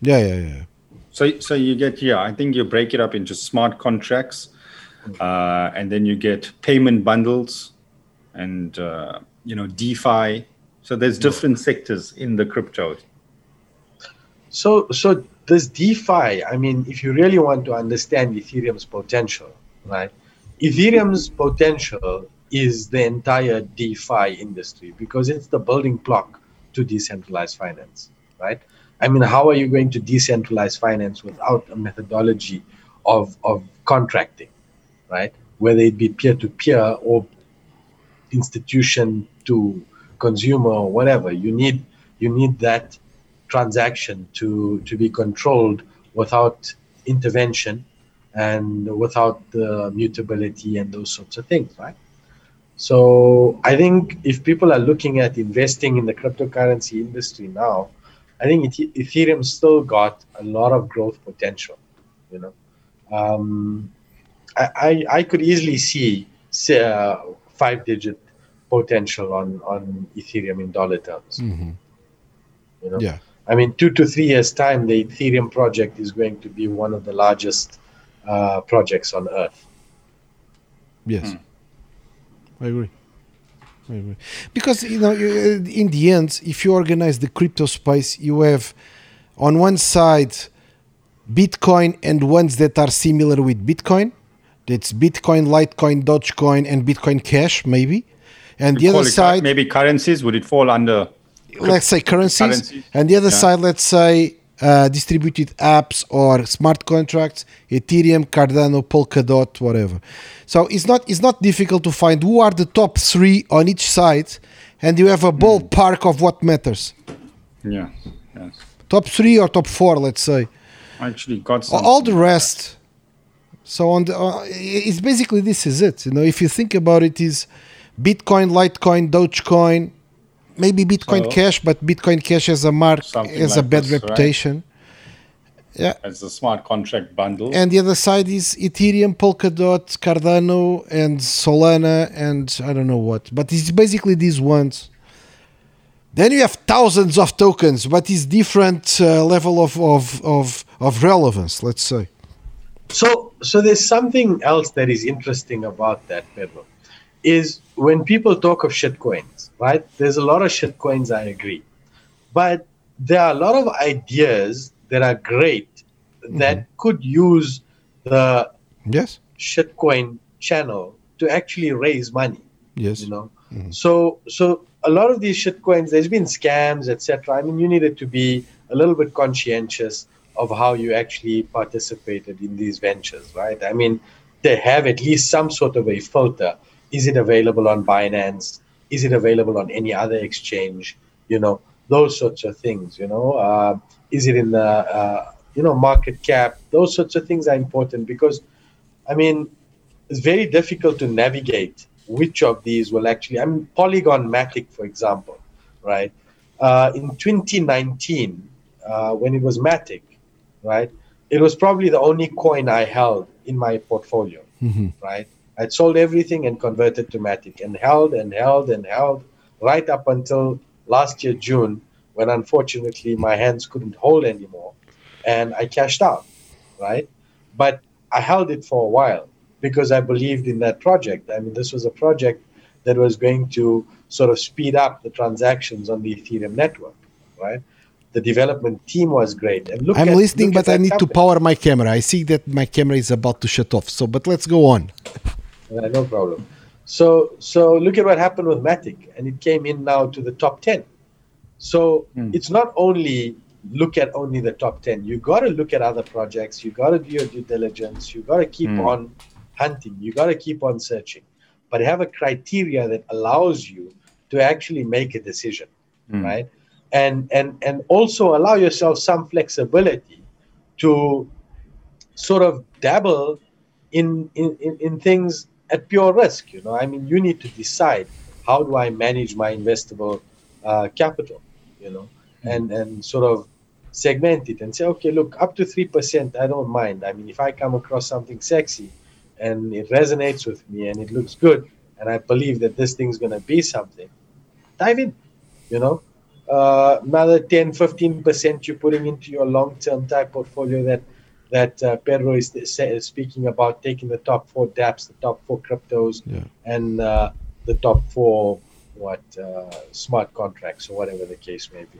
Yeah, yeah, yeah. So, so you get yeah. I think you break it up into smart contracts, uh, and then you get payment bundles, and uh, you know DeFi. So there's different sectors in the crypto. So, so this DeFi. I mean, if you really want to understand Ethereum's potential, right? Ethereum's potential is the entire DeFi industry because it's the building block to decentralized finance, right? I mean, how are you going to decentralize finance without a methodology of, of contracting, right? Whether it be peer to peer or institution to consumer or whatever, you need you need that transaction to to be controlled without intervention and without the mutability and those sorts of things, right? So I think if people are looking at investing in the cryptocurrency industry now, I think Ethereum still got a lot of growth potential. You know, um, I, I, I could easily see say, uh, five digit potential on on Ethereum in dollar terms. Mm-hmm. You know, Yeah. I mean, two to three years time, the Ethereum project is going to be one of the largest uh, projects on earth. Yes, I agree. I agree. Because you know, uh, in the end, if you organize the crypto space, you have on one side Bitcoin and ones that are similar with Bitcoin. That's Bitcoin, Litecoin, Dogecoin, and Bitcoin Cash, maybe. And the other side, maybe currencies. Would it fall under? let's say currencies, currencies. and the other Yeah. side, let's say uh, distributed apps or smart contracts, Ethereum, Cardano, Polkadot, whatever. So it's not it's not difficult to find who are the top three on each side, and you have a ballpark of what matters. Yeah. Yes. Top three or top four, let's say. I actually got some. all the rest. So on the, uh, it's basically this is it. You know, if you think about it, is Bitcoin, Litecoin, Dogecoin, maybe Bitcoin So- Cash, but Bitcoin Cash has a mark Something has a bad this, right? reputation. Yeah, as a smart contract bundle. and the other side is Ethereum, Polkadot, Cardano, and Solana, and I don't know what. But it's basically these ones. Then you have thousands of tokens, but it's different uh, level of, of, of, of relevance, let's say. So, so there's something else that is interesting about that, Pedro, is when people talk of shitcoins, right? There's a lot of shitcoins, I agree, but there are a lot of ideas that are great that mm-hmm. could use the Yes. shitcoin channel to actually raise money Yes. you know mm-hmm. so so a lot of these shitcoins there's been scams etc i mean you needed to be a little bit conscientious of how you actually participated in these ventures right i mean they have at least some sort of a filter is it available on binance is it available on any other exchange you know those sorts of things you know uh, is it in the uh, you know market cap those sorts of things are important because i mean it's very difficult to navigate which of these will actually. I mean, Polygon Matic, for example, right? Uh, in 2019, uh, when it was Matic, right, it was probably the only coin I held in my portfolio, right? I'd sold everything and converted to Matic and held and held and held right up until last year, June, when unfortunately my hands couldn't hold anymore and I cashed out, right? But I held it for a while because I believed in that project. I mean, this was a project that was going to sort of speed up the transactions on the Ethereum network, right? The development team was great. And look I'm at- listening, look but I need to power my camera. I see that my camera is about to shut off. So, but let's go on. Uh, no problem. So, so look at what happened with Matic, and it came in now to the top ten. So it's not only look at only the top ten. You got to look at other projects. You got to do your due diligence. You got to keep on hunting. You got to keep on searching, but have a criteria that allows you to actually make a decision, right? and and and also allow yourself some flexibility to sort of dabble in in, in, in things at pure risk you know. I mean you need to decide how do i manage my investable uh, capital you know? And and sort of segment it and say okay look up to 3% i don't mind. I mean if i come across something sexy and it resonates with me and it looks good and i believe that this thing's going to be something dive in you know? Uh, another 10 15% you're putting into your long-term type portfolio that that uh, Pedro is, is, speaking about taking the top four DApps, the top four cryptos, Yeah. and uh, the top four what uh, smart contracts or whatever the case may be,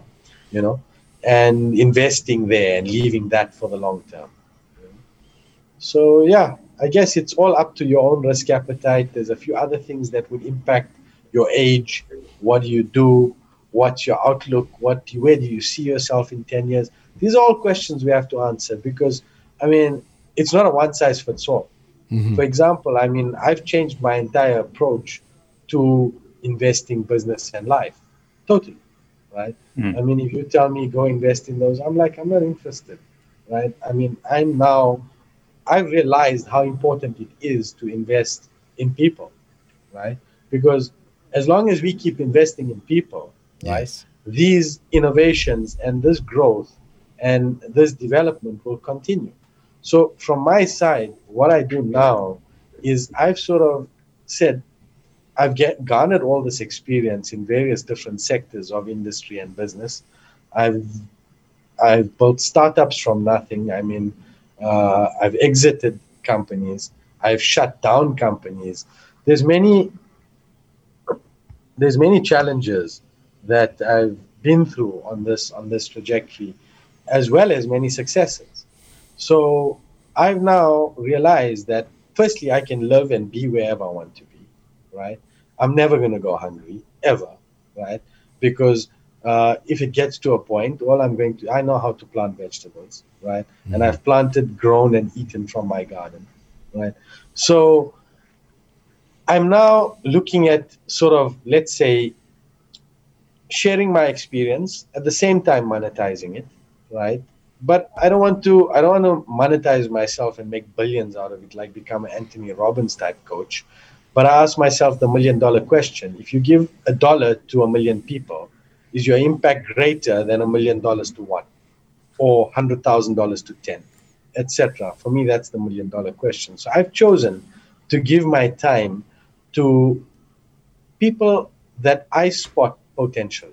you know, and investing there and leaving that for the long term. So yeah, I guess it's all up to your own risk appetite. There's a few other things that would impact your age. What do you do? What's your outlook? What where do you see yourself in 10 years? These are all questions we have to answer because I mean, it's not a one size fits all. Mhm. For example, I mean, I've changed my entire approach to investing business and life. Totally. Right. Mm. I mean, if you tell me go invest in those, I'm like, I'm not interested. Right. I mean, I'm now, I've realized how important it is to invest in people. Right. Because as long as we keep investing in people, right, these innovations and this growth and this development will continue. So, from my side, what I do now is I've sort of said, I've get, garnered all this experience in various different sectors of industry and business. I've I've built startups from nothing. I mean, uh, I've exited companies. I've shut down companies. There's many there's many challenges that I've been through on this on this trajectory, as well as many successes. So I've now realized that firstly I can live and be wherever I want to be, right? I'm never going to go hungry ever, right? Because uh, if it gets to a point, all I'm going to I know how to plant vegetables, right? And I've planted, grown, and eaten from my garden, right? So I'm now looking at sort of, let's say, sharing my experience at the same time monetizing it, right? But I don't want to. I don't want to monetize myself and make billions out of it, like become an Anthony Robbins type coach. But I ask myself the million dollar question: If you give a dollar to a million people, is your impact greater than a million dollars to one, or hundred thousand dollars to ten, etc.? For me, that's the million dollar question. So I've chosen to give my time to people that I spot potentially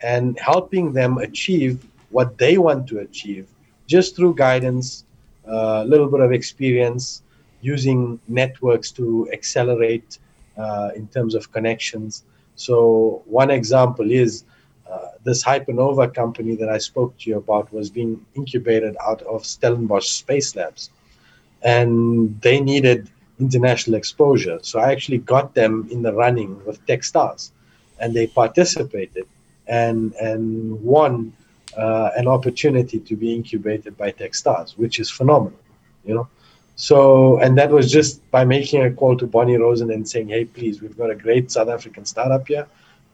and helping them achieve what they want to achieve just through guidance, a little bit of experience, using networks to accelerate uh, in terms of connections. So, one example is uh, this Hypernova company that I spoke to you about was being incubated out of Stellenbosch Space Labs. And they needed international exposure. So I actually got them in the running with Techstars, and they participated and and won uh, an opportunity to be incubated by Techstars, which is phenomenal, you know. So and that was just by making a call to Bonnie Rosen and saying, "Hey, please, we've got a great South African startup here,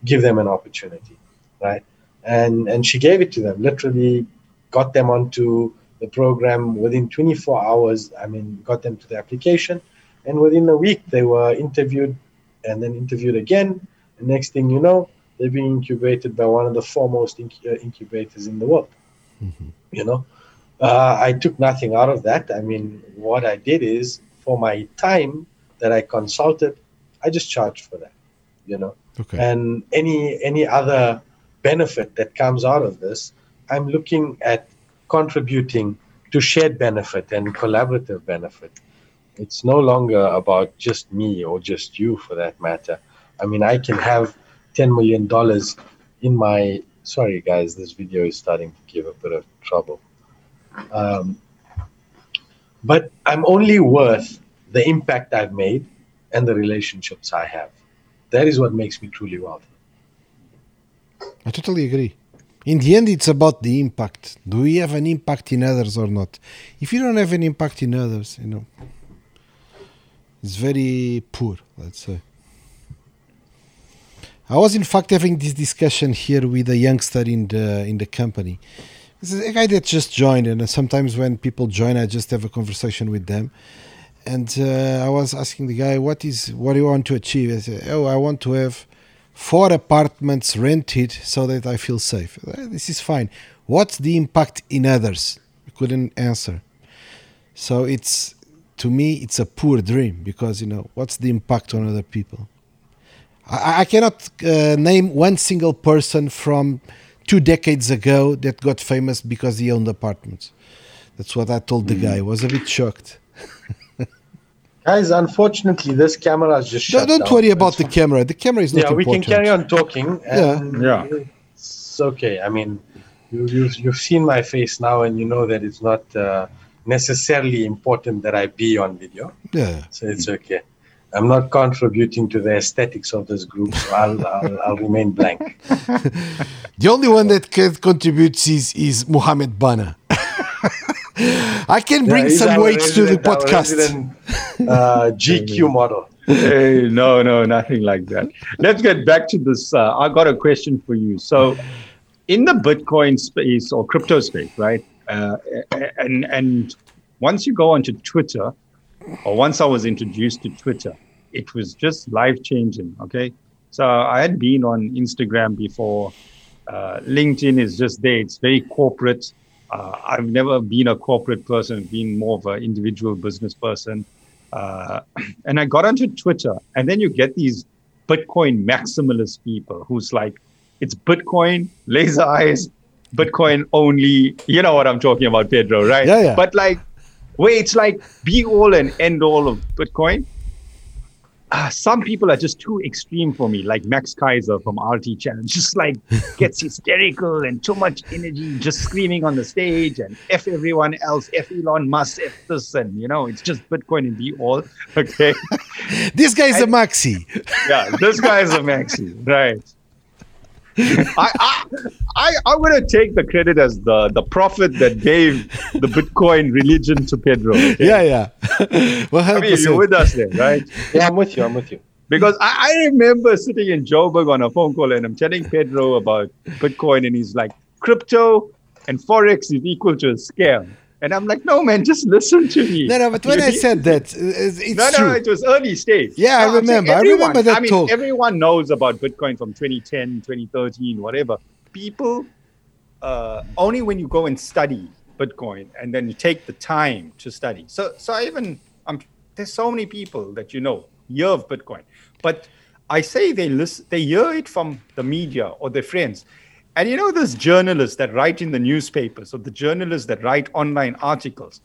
give them an opportunity, right?" And and she gave it to them, literally got them onto the program within 24 hours. I mean, got them to the application and within a week they were interviewed and then interviewed again next thing you know they're been incubated by one of the foremost inc- uh, incubators in the world you know? Uh, i took nothing out of that. I mean what i did is for my time that i consulted i just charged for that you know? Okay. and any any other benefit that comes out of this i'm looking at contributing to shared benefit and collaborative benefit. It's no longer about just me or just you for that matter. I mean i can have 10 million dollars in my sorry guys this video is starting to give a bit of trouble um, but i'm only worth the impact i've made and the relationships i have that is what makes me truly wealthy I totally agree. In the end, it's about the impact. Do we have an impact in others or not? If you don't have an impact in others, you know, it's very poor, let's say. I was in fact having this discussion here with a youngster in the in the company. This is a guy that just joined, and sometimes when people join, I just have a conversation with them. And uh, I was asking the guy, "What is what do you want to achieve?" I said, "Oh, I want to have four apartments rented so that I feel safe." This is fine. What's the impact in others? I couldn't answer. So it's to me, it's a poor dream because you know what's the impact on other people. I, I cannot uh, name one single person from two decades ago that got famous because he owned apartments. That's what I told the guy. I was a bit shocked. Guys, unfortunately, this camera is just shut don't down. worry about the camera. The camera is not Yeah, we important. can carry on talking. And Yeah. It's okay. I mean, you, you've, you've seen my face now, and you know that it's not uh, necessarily important that I be on video. Yeah. So it's okay. I'm not contributing to the aesthetics of this group, so I'll, I'll, I'll remain blank. The only one that can contribute is is Mohamed Bana. I can bring Yeah, some our weights to the podcast. resident, uh, GQ model. hey, no, no, nothing like that. Let's get back to this. Uh, I got a question for you. So, in the Bitcoin space or crypto space, right? Uh, and and once you go onto Twitter, or once I was introduced to Twitter, it was just life changing. Okay, so I had been on Instagram before. Uh, LinkedIn is just there. It's very corporate. Uh, I've never been a corporate person. Been more of an individual business person. Uh, and I got onto Twitter, and then you get these Bitcoin maximalist people who's like, it's Bitcoin, laser eyes, Bitcoin only. You know what I'm talking about, Pedro, right? Yeah, yeah. But like, where it's like be all and end all of Bitcoin. Uh, some people are just too extreme for me, like Max Keiser from RT Channel, just like gets hysterical and too much energy, just screaming on the stage and F everyone else, F Elon Musk, F this, and you know, it's just Bitcoin and be all. Okay. This guy's a maxi. yeah, this guy's a maxi, right? I, I, I, I'm going to take the credit as the, the prophet that gave the Bitcoin religion to Pedro. okay? Yeah, yeah. One I mean, you're with us there, right? Yeah, I'm with you. I'm with you. Because I, I remember sitting in Joburg on a phone call and I'm telling Pedro about Bitcoin and he's like, crypto and Forex is equal to a scam. And I'm like, no, man, just listen to me. No, no. But when You I need- said that, uh, it's no, true. no, it was early stage. Yeah, I No, saying remember. I remember that I mean, talk. everyone knows about Bitcoin from 2010, 2013, whatever. People, uh, only when you go and study Bitcoin and then you take the time to study. So, so I even, I'm, there's so many people that you know hear of Bitcoin, but I say they listen, they hear it from the media or their friends. And you know, those journalists that write in the newspapers or the journalists that write online articles.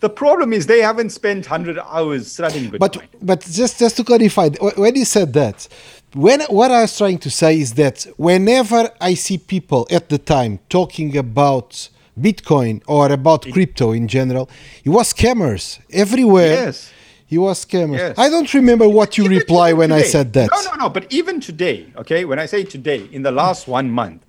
The problem is they haven't spent 100 hours studying Bitcoin. But but just just to clarify, when you said that, when what I was trying to say is that whenever I see people at the time talking about Bitcoin or about crypto in general, it was scammers everywhere. Yes. He was scammers. Yes. I don't remember what you Even- reply when I said that. No, no, no. But even today, okay, when I say today, in the last one month,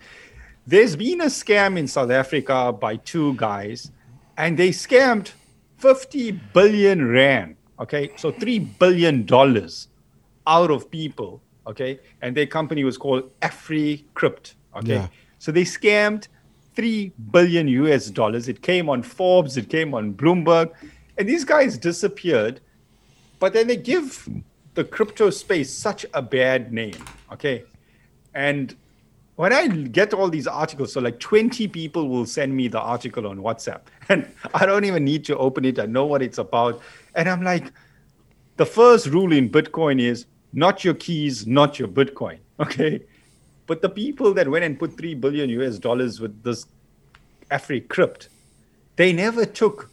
there's been a scam in South Africa by two guys, and they scammed 50 billion rand, okay, so $3 billion out of people, okay, and their company was called AfriCrypt, okay. Yeah. So they scammed 3 billion US dollars. It came on Forbes, it came on Bloomberg, and these guys disappeared but then they give the crypto space such a bad name okay? And when i get all these articles so like 20 people will send me the article on whatsapp and i don't even need to open it. I know what it's about. And i'm like the first rule in bitcoin is not your keys not your bitcoin okay? But the people that went and put 3 billion us dollars with this africrypt they never took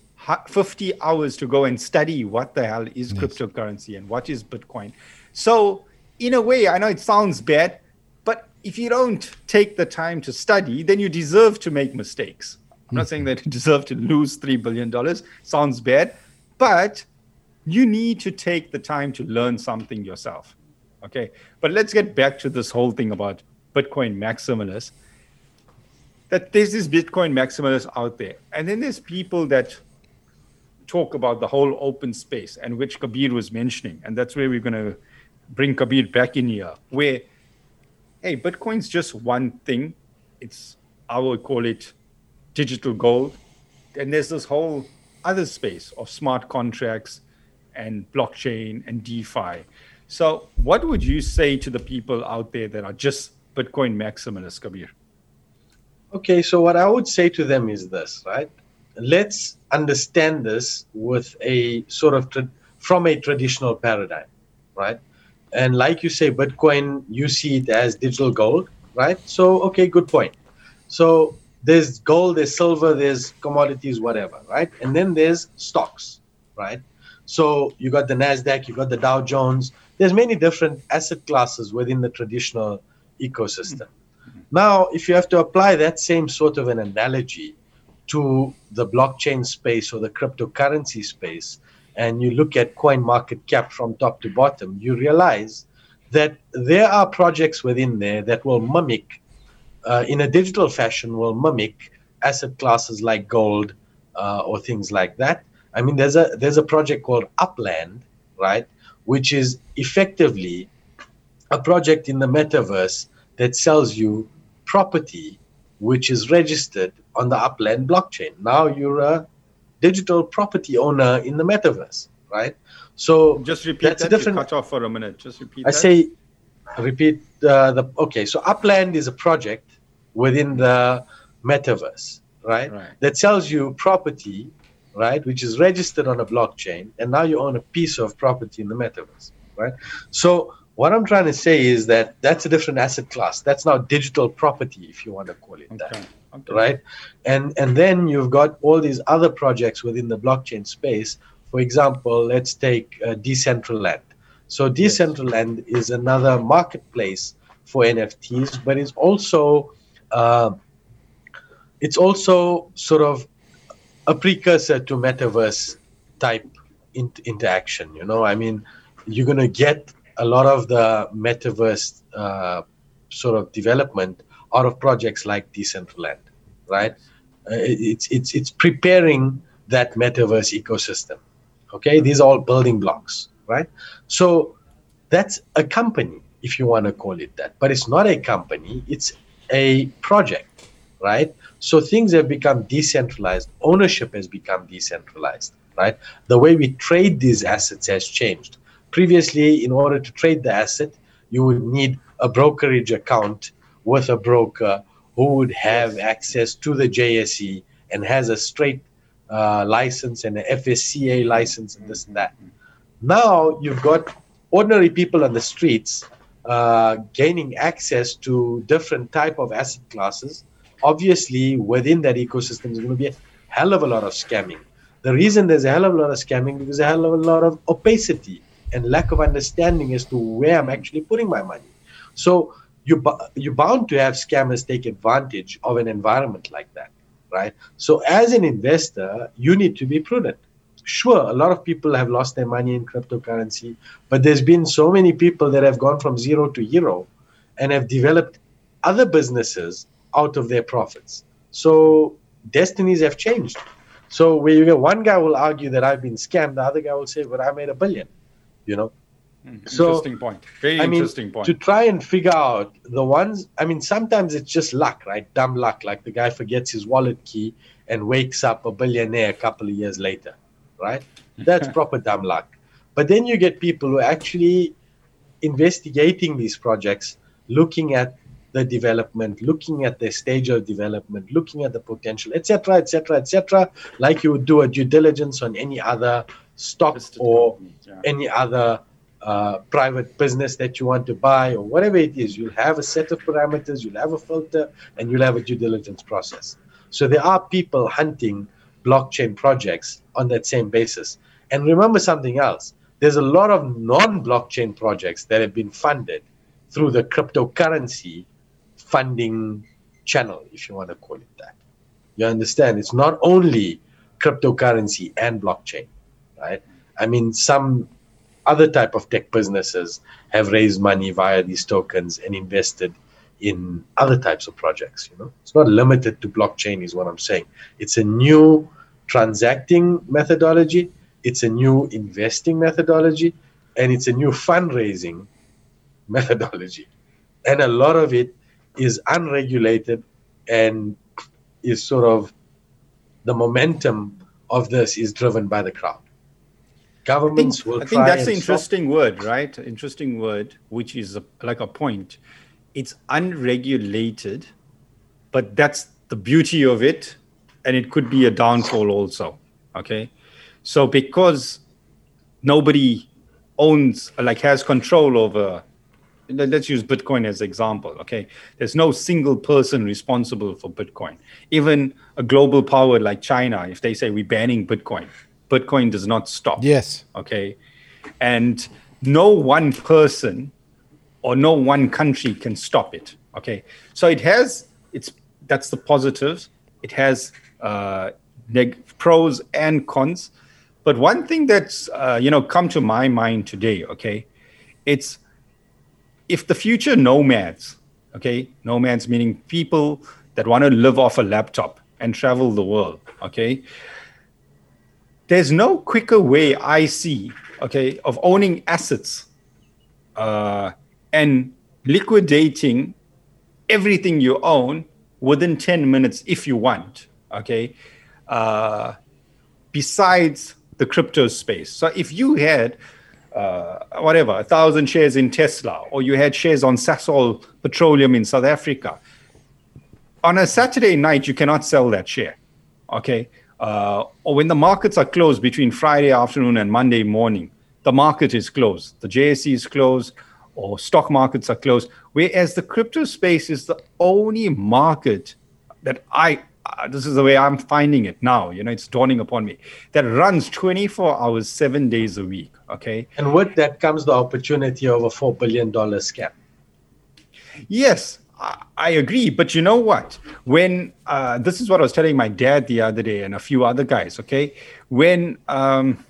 50 hours to go and study what the hell is cryptocurrency and what is Bitcoin. So, in a way, I know it sounds bad, but if you don't take the time to study, then you deserve to make mistakes. I'm not mm-hmm. saying that you deserve to lose $3 billion. Sounds bad, but you need to take the time to learn something yourself. Okay. But let's get back to this whole thing about Bitcoin maximalists that there's this Bitcoin maximalists out there. And then there's people that talk about the whole open space and which Kabir was mentioning. And that's where we're going to bring Kabir back in here, where hey, Bitcoin's just one thing. It's I would call it digital gold. And there's this whole other space of smart contracts and blockchain and DeFi. So, what would you say to the people out there that are just Bitcoin maximalists, Kabir? Okay, so what I would say to them is this, right? Let's understand this with a sort of tra- from a traditional paradigm, right? And like you say, Bitcoin, you see it as digital gold, right? So, okay, good point. So, there's gold, there's silver, there's commodities, whatever, right? And then there's stocks, right? So you got the Nasdaq, you got the Dow Jones. There's many different asset classes within the traditional ecosystem. Mm-hmm. Now, if you have to apply that same sort of an analogy to the blockchain space or the cryptocurrency space, and you look at coin market cap from top to bottom, you realize that there are projects within there that will mimic, uh, in a digital fashion, will mimic asset classes like gold uh, or things like that. I mean, there's a there's a project called Upland, right, which is effectively a project in the metaverse that sells you property which is registered on the Upland blockchain. Now you're a digital property owner in the metaverse, right? So just repeat that's that. A different, you cut off for a minute. Just repeat. I that. say, repeat uh, the. Okay, so Upland is a project within the metaverse, right? right? That sells you property right, which is registered on a blockchain, and now you own a piece of property in the metaverse, right? So what I'm trying to say is that that's a different asset class. That's now digital property, if you want to call it okay. that, okay. right? And and then you've got all these other projects within the blockchain space. For example, let's take uh, Decentraland. So Decentraland yes. is another marketplace for NFTs, but it's also uh, it's also sort of a precursor to metaverse type in- interaction. You know, I mean, you're going to get a lot of the metaverse uh, sort of development out of projects like Decentraland, right? Uh, it's it's it's preparing that metaverse ecosystem. Okay, these are all building blocks, right? So that's a company, if you want to call it that, but it's not a company; it's a project, right? So things have become decentralized. Ownership has become decentralized, right? The way we trade these assets has changed. Previously, in order to trade the asset, you would need a brokerage account with a broker who would have access to the JSE and has a straight uh, license and an FSCA license and this and that. Now you've got ordinary people on the streets uh, gaining access to different type of asset classes obviously within that ecosystem is going to be a hell of a lot of scamming. The reason there's a hell of a lot of scamming because there's a hell of a lot of opacity and lack of understanding as to where I'm actually putting my money. So you you're bound to have scammers take advantage of an environment like that, right? So as an investor, you need to be prudent. Sure, a lot of people have lost their money in cryptocurrency, but there's been so many people that have gone from zero to hero and have developed other businesses out of their profits. So destinies have changed. So where you get one guy will argue that I've been scammed, the other guy will say, "But I made a billion. You know. Hmm, interesting point. Very I mean, interesting point. To try and figure out the ones, I mean, sometimes it's just luck, right? Dumb luck. Like the guy forgets his wallet key and wakes up a billionaire a couple of years later, right? That's proper dumb luck. But then you get people who are actually investigating these projects, looking at the development, looking at the stage of development, looking at the potential, etc., etc., etc., like you would do a due diligence on any other stock or yeah. any other uh, private business that you want to buy or whatever it is. You'll have a set of parameters, you'll have a filter, and you'll have a due diligence process. So there are people hunting blockchain projects on that same basis. And remember something else there's a lot of non blockchain projects that have been funded through the cryptocurrency funding channel, if you want to call it that. You understand? It's not only cryptocurrency and blockchain, right? I mean, some other type of tech businesses have raised money via these tokens and invested in other types of projects. You know, it's not limited to blockchain, is what I'm saying. It's a new transacting methodology. It's a new investing methodology, and it's a new fundraising methodology and a lot of it is unregulated and is sort of the momentum of this is driven by the crowd. Governments I think, will I think that's an interesting word, right? Interesting word, which is a, like a point. It's unregulated, but that's the beauty of it, and it could be a downfall also. Okay, so because nobody owns like has control over let's use bitcoin as example okay there's no single person responsible for bitcoin even a global power like china if they say we're banning bitcoin bitcoin does not stop yes. okay? And no one person or no one country can stop it okay? So it has it's that's the positives. It has uh, neg- pros and cons. But one thing that's uh, you know come to my mind today okay? It's if the future nomads, okay, nomads meaning people that want to live off a laptop and travel the world, okay, there's no quicker way I see, okay, of owning assets uh, and liquidating everything you own within 10 minutes if you want, okay, uh, besides the crypto space. So if you had uh, whatever, a thousand shares in Tesla, or you had shares on Sasol Petroleum in South Africa. On a Saturday night, you cannot sell that share. Okay. Uh, or when the markets are closed between Friday afternoon and Monday morning, the market is closed. The JSE is closed, or stock markets are closed. Whereas the crypto space is the only market that I uh, this is the way I'm finding it now. You know, it's dawning upon me that runs 24 hours, seven days a week. Okay. And with that comes the opportunity of a $4 billion scam. Yes, I, agree. But you know what? When uh, this is what I was telling my dad the other day and a few other guys. Okay. When, um,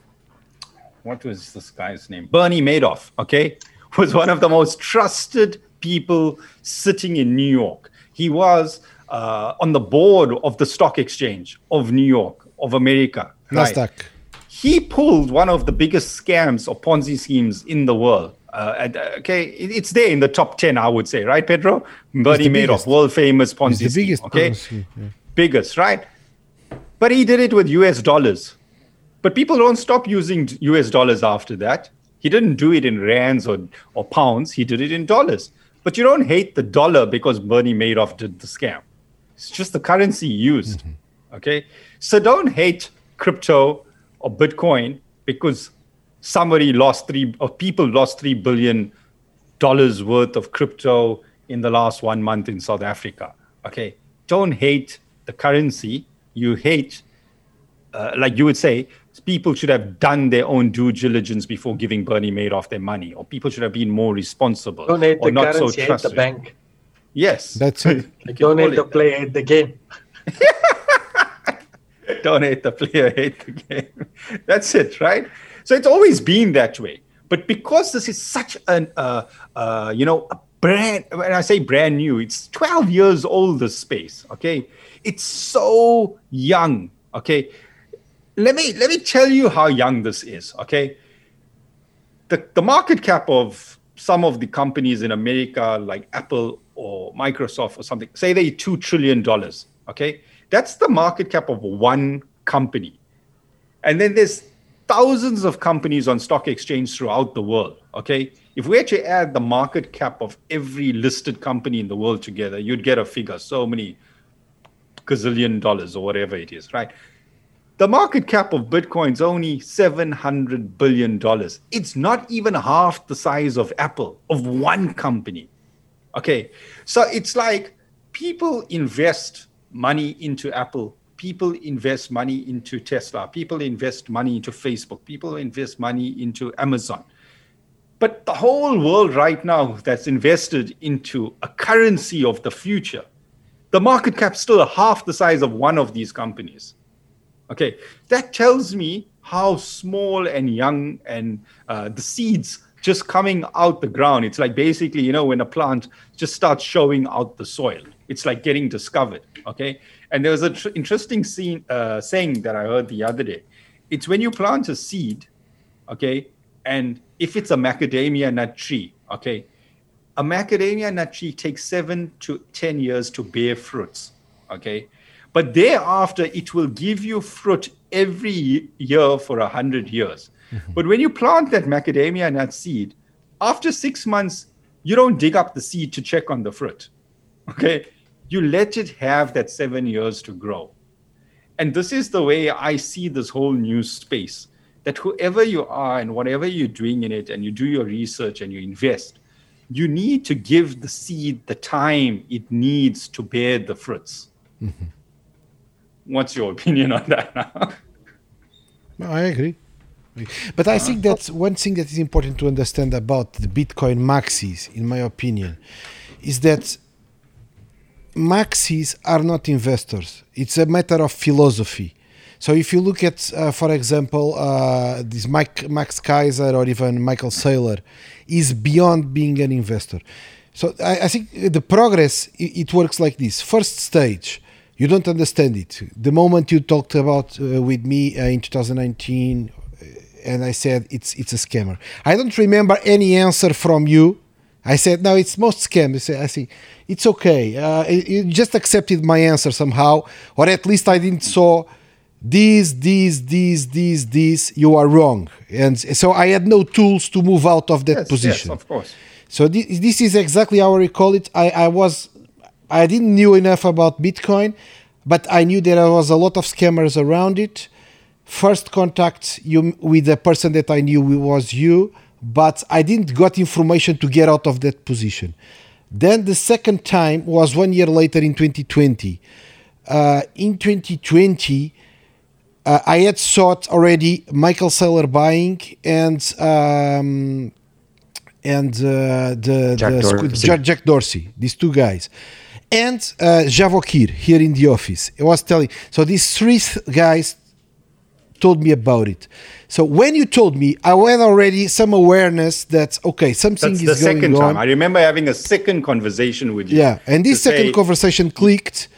what was this guy's name? Bernie Madoff. Okay. Was one of the most trusted people sitting in New York. He was uh, on the board of the stock exchange of New York, of America. Nasdaq. Right? He pulled one of the biggest scams or Ponzi schemes in the world. Uh, uh, okay, it's there in the top 10, I would say, right, Pedro? Bernie Madoff, world famous Ponzi the biggest scheme. Okay, yeah. biggest, right? But he did it with US dollars. But people don't stop using US dollars after that. He didn't do it in rands or, or pounds, he did it in dollars. But you don't hate the dollar because Bernie Madoff did the scam. It's just the currency used. Mm-hmm. Okay. So don't hate crypto or Bitcoin because somebody lost three or people lost three billion dollars worth of crypto in the last one month in South Africa. Okay. Don't hate the currency. You hate, uh, like you would say, people should have done their own due diligence before giving Bernie Madoff their money, or people should have been more responsible. Don't hate or the not currency, so hate the bank. Yes. That's it. like don't hate the player, hate the game. don't hate the player, hate the game. That's it, right? So it's always been that way. But because this is such an, uh, uh, you know, a brand, when I say brand new, it's 12 years old, the space, okay? It's so young, okay? Let me, let me tell you how young this is, okay? The, the market cap of some of the companies in America, like Apple or Microsoft or something, say they $2 trillion, okay? That's the market cap of one company. And then there's thousands of companies on stock exchange throughout the world, okay? If we actually add the market cap of every listed company in the world together, you'd get a figure, so many gazillion dollars or whatever it is, right? The market cap of Bitcoin's only $700 billion. It's not even half the size of Apple, of one company. Okay. So it's like people invest money into Apple, people invest money into Tesla, people invest money into Facebook, people invest money into Amazon. But the whole world right now that's invested into a currency of the future, the market cap still half the size of one of these companies. Okay, that tells me how small and young and uh, the seeds just coming out the ground. It's like basically, you know, when a plant just starts showing out the soil, it's like getting discovered. Okay, and there was an tr- interesting scene, uh, saying that I heard the other day. It's when you plant a seed, okay, and if it's a macadamia nut tree, okay, a macadamia nut tree takes seven to 10 years to bear fruits. Okay. But thereafter, it will give you fruit every year for a hundred years. Mm-hmm. But when you plant that macadamia nut seed, after six months, you don't dig up the seed to check on the fruit. Okay. You let it have that seven years to grow. And this is the way I see this whole new space that whoever you are and whatever you're doing in it, and you do your research and you invest, you need to give the seed the time it needs to bear the fruits. Mm-hmm. What's your opinion on that now? I agree. But I think that's one thing that is important to understand about the Bitcoin maxis, in my opinion, is that maxis are not investors. It's a matter of philosophy. So if you look at, uh, for example, uh, this Mike, Max Keiser or even Michael Saylor, is beyond being an investor. So I, I think the progress it, it, works like this: first stage, you don't understand it. The moment you talked about uh, with me uh, in 2019, uh, and I said it's it's a scammer. I don't remember any answer from you. I said no, it's most scam. I see, it's okay. Uh, you just accepted my answer somehow, or at least I didn't saw this, this, this, this, this, you are wrong. And so I had no tools to move out of that yes, position. Yes, of course. So this, this is exactly how I recall it. I, I was, I didn't knew enough about Bitcoin, but I knew there was a lot of scammers around it. First contact you with the person that I knew was you, but I didn't got information to get out of that position. Then the second time was one year later in 2020. Uh, in 2020, uh, I had sought already Michael Saylor buying and um, and uh, the, Jack, the Dorsey. Jack, Jack, Dorsey, these two guys, and uh, Javokir here in the office. I was telling so these three guys told me about it. So when you told me, I had already some awareness that okay, something That's is the second time. I remember having a second conversation with you. Yeah, and this second say- conversation clicked,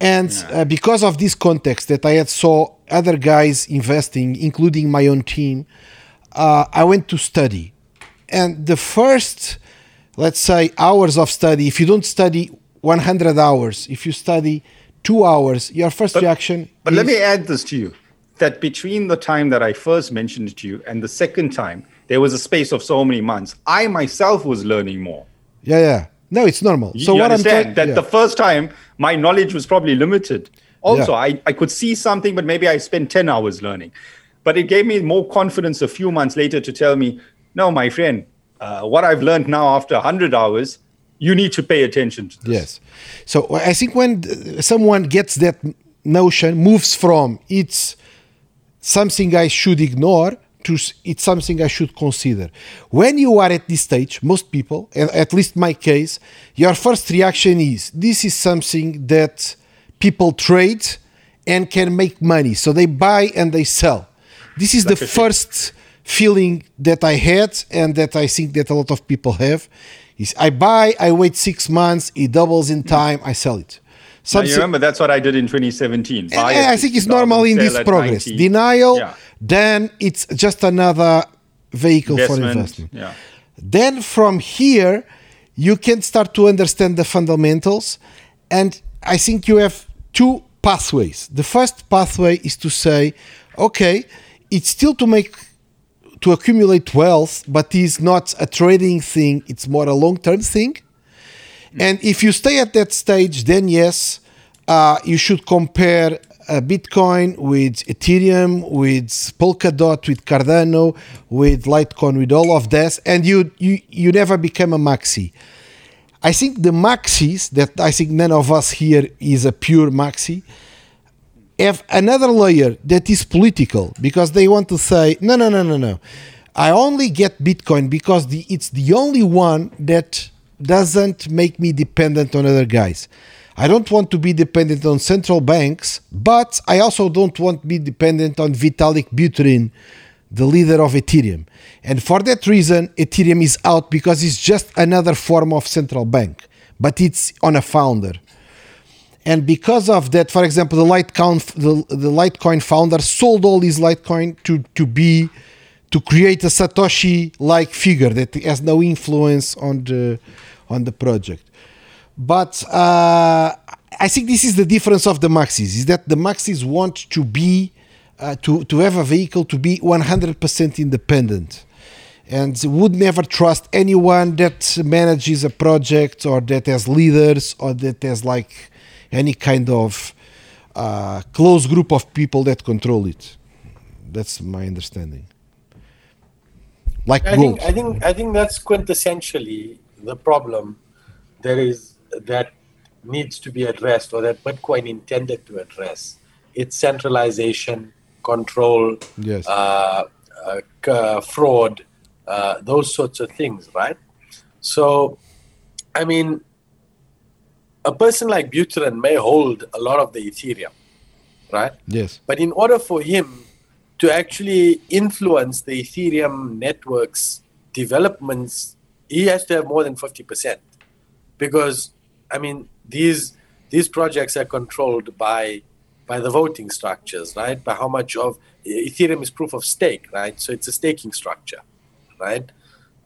and uh, because of this context that I had saw other guys investing, including my own team, uh, I went to study, and the first, let's say, hours of study. If you don't study 100 hours, if you study two hours, your first reaction. But is, let me add this to you that between the time that I first mentioned it to you and the second time, there was a space of so many months. I myself was learning more. Yeah, yeah. No, it's normal. You, so you what I'm understand trying that yeah. the first time my knowledge was probably limited. Also, Yeah. I, I could see something, but maybe I spent 10 hours learning. But it gave me more confidence a few months later to tell me, no, my friend, uh, what I've learned now after 100 hours, you need to pay attention to this. Yes. So I think when someone gets that notion, moves from it's something I should ignore to it's something I should consider. When you are at this stage, most people, at least my case, your first reaction is this is something that people trade and can make money. So they buy and they sell. This is the Like shit. first feeling that I had and that I think that a lot of people have is I buy, I wait six months, it doubles in time, I sell it. Now, you Something- remember that's what I did in 2017. and Buy I think it's normal in this progress. 90. Denial, Yeah. then it's just another vehicle for Investment, investment. yeah. Then from here, you can start to understand the fundamentals. And I think you have two pathways. The first pathway is to say, okay, it's still to make to accumulate wealth, but is not a trading thing, it's more a long-term thing. And if you stay at that stage, then yes, uh, you should compare uh, Bitcoin with Ethereum, with Polkadot, with Cardano, with Litecoin, with all of this, and you you you never become a maxi. I think the maxis that I think none of us here is a pure maxi have another layer that is political because they want to say no no no no no i only get bitcoin because the, it's the only one that doesn't make me dependent on other guys. I don't want to be dependent on central banks but i also don't want to be dependent on vitalik buterin the leader of ethereum. And for that reason ethereum is out because it's just another form of central bank but it's on a founder. And because of that, for example, the Litecoin the, the Litecoin founder sold all his Litecoin to to be to create a Satoshi like figure that has no influence on the on the project. But uh, I think this is the difference of the maxis is that the maxis want to be uh, to to have a vehicle to be 100% independent and would never trust anyone that manages a project or that has leaders or that has like any kind of uh, close group of people that control it. That's my understanding. Like I think, I think I think that's quintessentially the problem there is that needs to be addressed or that Bitcoin intended to address. It's centralization, control, yes. uh, uh, fraud, uh, those sorts of things, right? So, I mean, a person like Buterin may hold a lot of the Ethereum, right? Yes. But in order for him to actually influence the Ethereum network's developments, he has to have more than 50%. Because, I mean, these these projects are controlled by by the voting structures, right? By how much of Ethereum is proof of stake, right? So it's a staking structure right?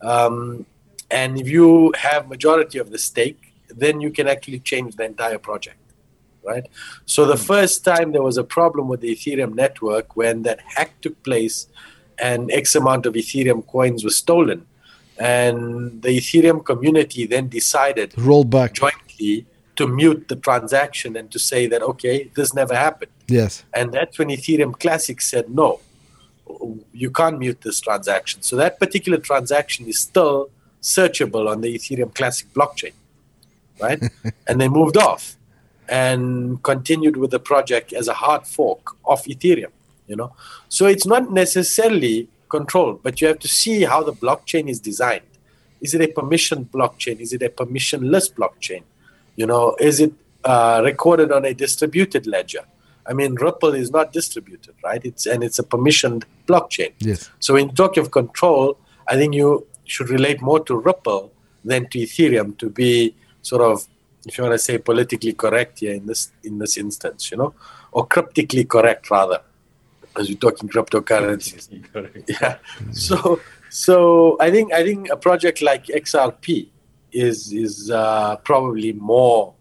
Um, and if you have majority of the stake, then you can actually change the entire project, right? So the mm-hmm. first time there was a problem with the Ethereum network when that hack took place, and X amount of Ethereum coins were stolen, and the Ethereum community then decided roll back jointly to mute the transaction and to say that okay, this never happened. Yes. And that's when Ethereum Classic said no you can't mute this transaction. So that particular transaction is still searchable on the Ethereum Classic blockchain, right? and they moved off and continued with the project as a hard fork of Ethereum, you know. So it's not necessarily controlled, but you have to see how the blockchain is designed. Is it a permissioned blockchain? Is it a permissionless blockchain? You know, is it uh, recorded on a distributed ledger? I mean, Ripple is not distributed, right? It's and it's a permissioned blockchain. Yes. So in talk of control, I think you should relate more to Ripple than to Ethereum to be sort of, if you want to say, politically correct here in this in this instance, you know, or cryptically correct rather, as we're talking cryptocurrencies. yeah. So so I think I think a project like XRP is is uh, probably more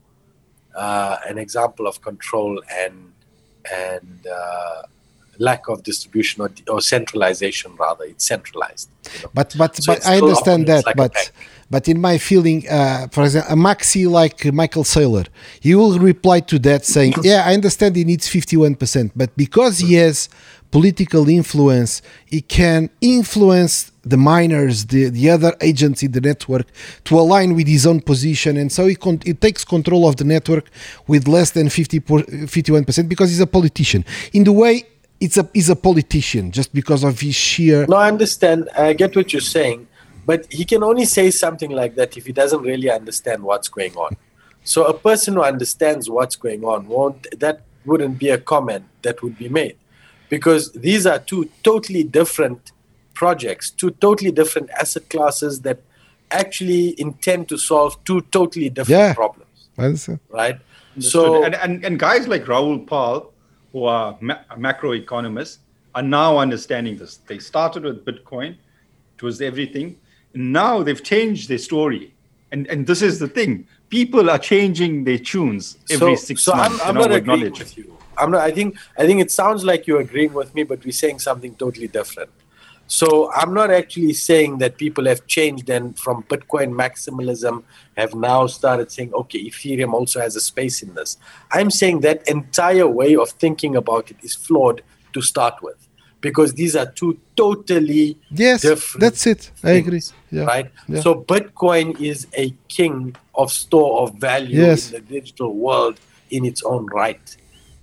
uh, an example of control and and uh, lack of distribution or, or, centralization rather it's centralized you know? but but so but i understand that like but but in my feeling uh, for example a maxi like michael saylor he will reply to that saying yeah i understand he needs 51% but because he has political influence he can influence the miners the, the other agents in the network to align with his own position. And so he, con- he takes control of the network with less than 50 51% because he's a politician. In the way it's a he's a politician just because of his sheer no i understand. I get what you're saying but he can only say something like that if he doesn't really understand what's going on so a person who understands what's going on won't that wouldn't be a comment that would be made because these are two totally different projects, two totally different asset classes that actually intend to solve two totally different yeah. problems. Understood. Right? So, and, and, and guys like Raoul Pal, who are ma- macroeconomists, are now understanding this. They started with Bitcoin, it was everything. Now they've changed their story. And, and this is the thing people are changing their tunes every so, six so months. I'm, I'm not agreeing with you. I'm not. I think. I think it sounds like you're agreeing with me, but we're saying something totally different. So I'm not actually saying that people have changed and from Bitcoin maximalism have now started saying, okay, Ethereum also has a space in this. I'm saying that entire way of thinking about it is flawed to start with because these are two totally yes, different. That's it. I agree. Yeah. Right. Yeah. So Bitcoin is a king of store of value yes. in the digital world in its own right.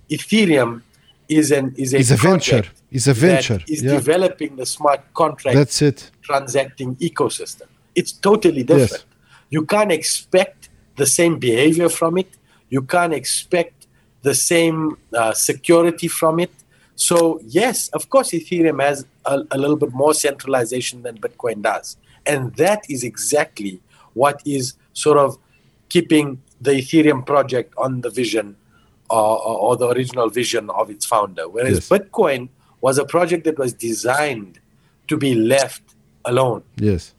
Ethereum is an is a, it's a venture. It's a venture. Is yeah. developing the smart contract. That's it. Transacting ecosystem. It's totally different. Yes. You can't expect the same behavior from it. You can't expect the same uh, security from it. So yes, of course, Ethereum has a, a little bit more centralization than Bitcoin does, and that is exactly what is sort of keeping the Ethereum project on the vision uh, or, or, the original vision of its founder. Whereas yes. Bitcoin was a project that was designed to be left alone. Yes.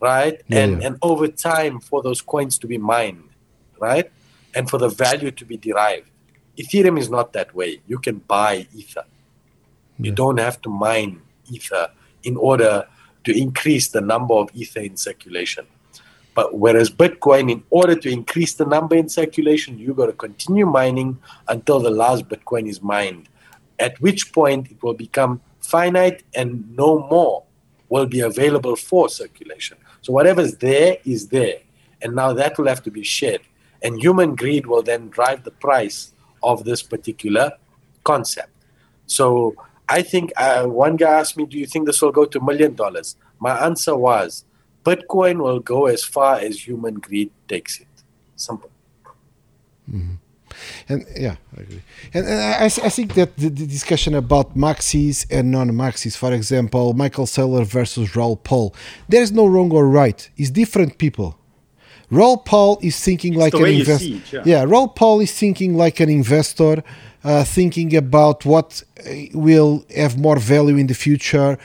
right? Yeah, and yeah. and over time for those coins to be mined, right? And for the value to be derived. Ethereum is not that way. You can buy ether. You don't have to mine ether in order to increase the number of ether in circulation. But whereas Bitcoin, in order to increase the number in circulation, you've got to continue mining until the last Bitcoin is mined. At which point it will become finite and no more will be available for circulation. So whatever's there is there. And now that will have to be shared. And human greed will then drive the price of this particular concept. So I think uh, one guy asked me, Do you think this will go to a million dollars? My answer was, Bitcoin will go as far as human greed takes it. Simple. And yeah, I agree. And, and I, I think that the, the discussion about maxis and non-maxis, for example, Michael Saylor versus Raoul Pal, there is no wrong or right. It's different people. Raoul Pal is thinking like an investor. yeah. yeah, Raoul Pal is thinking like an investor, uh, thinking about what uh, will have more value in the future,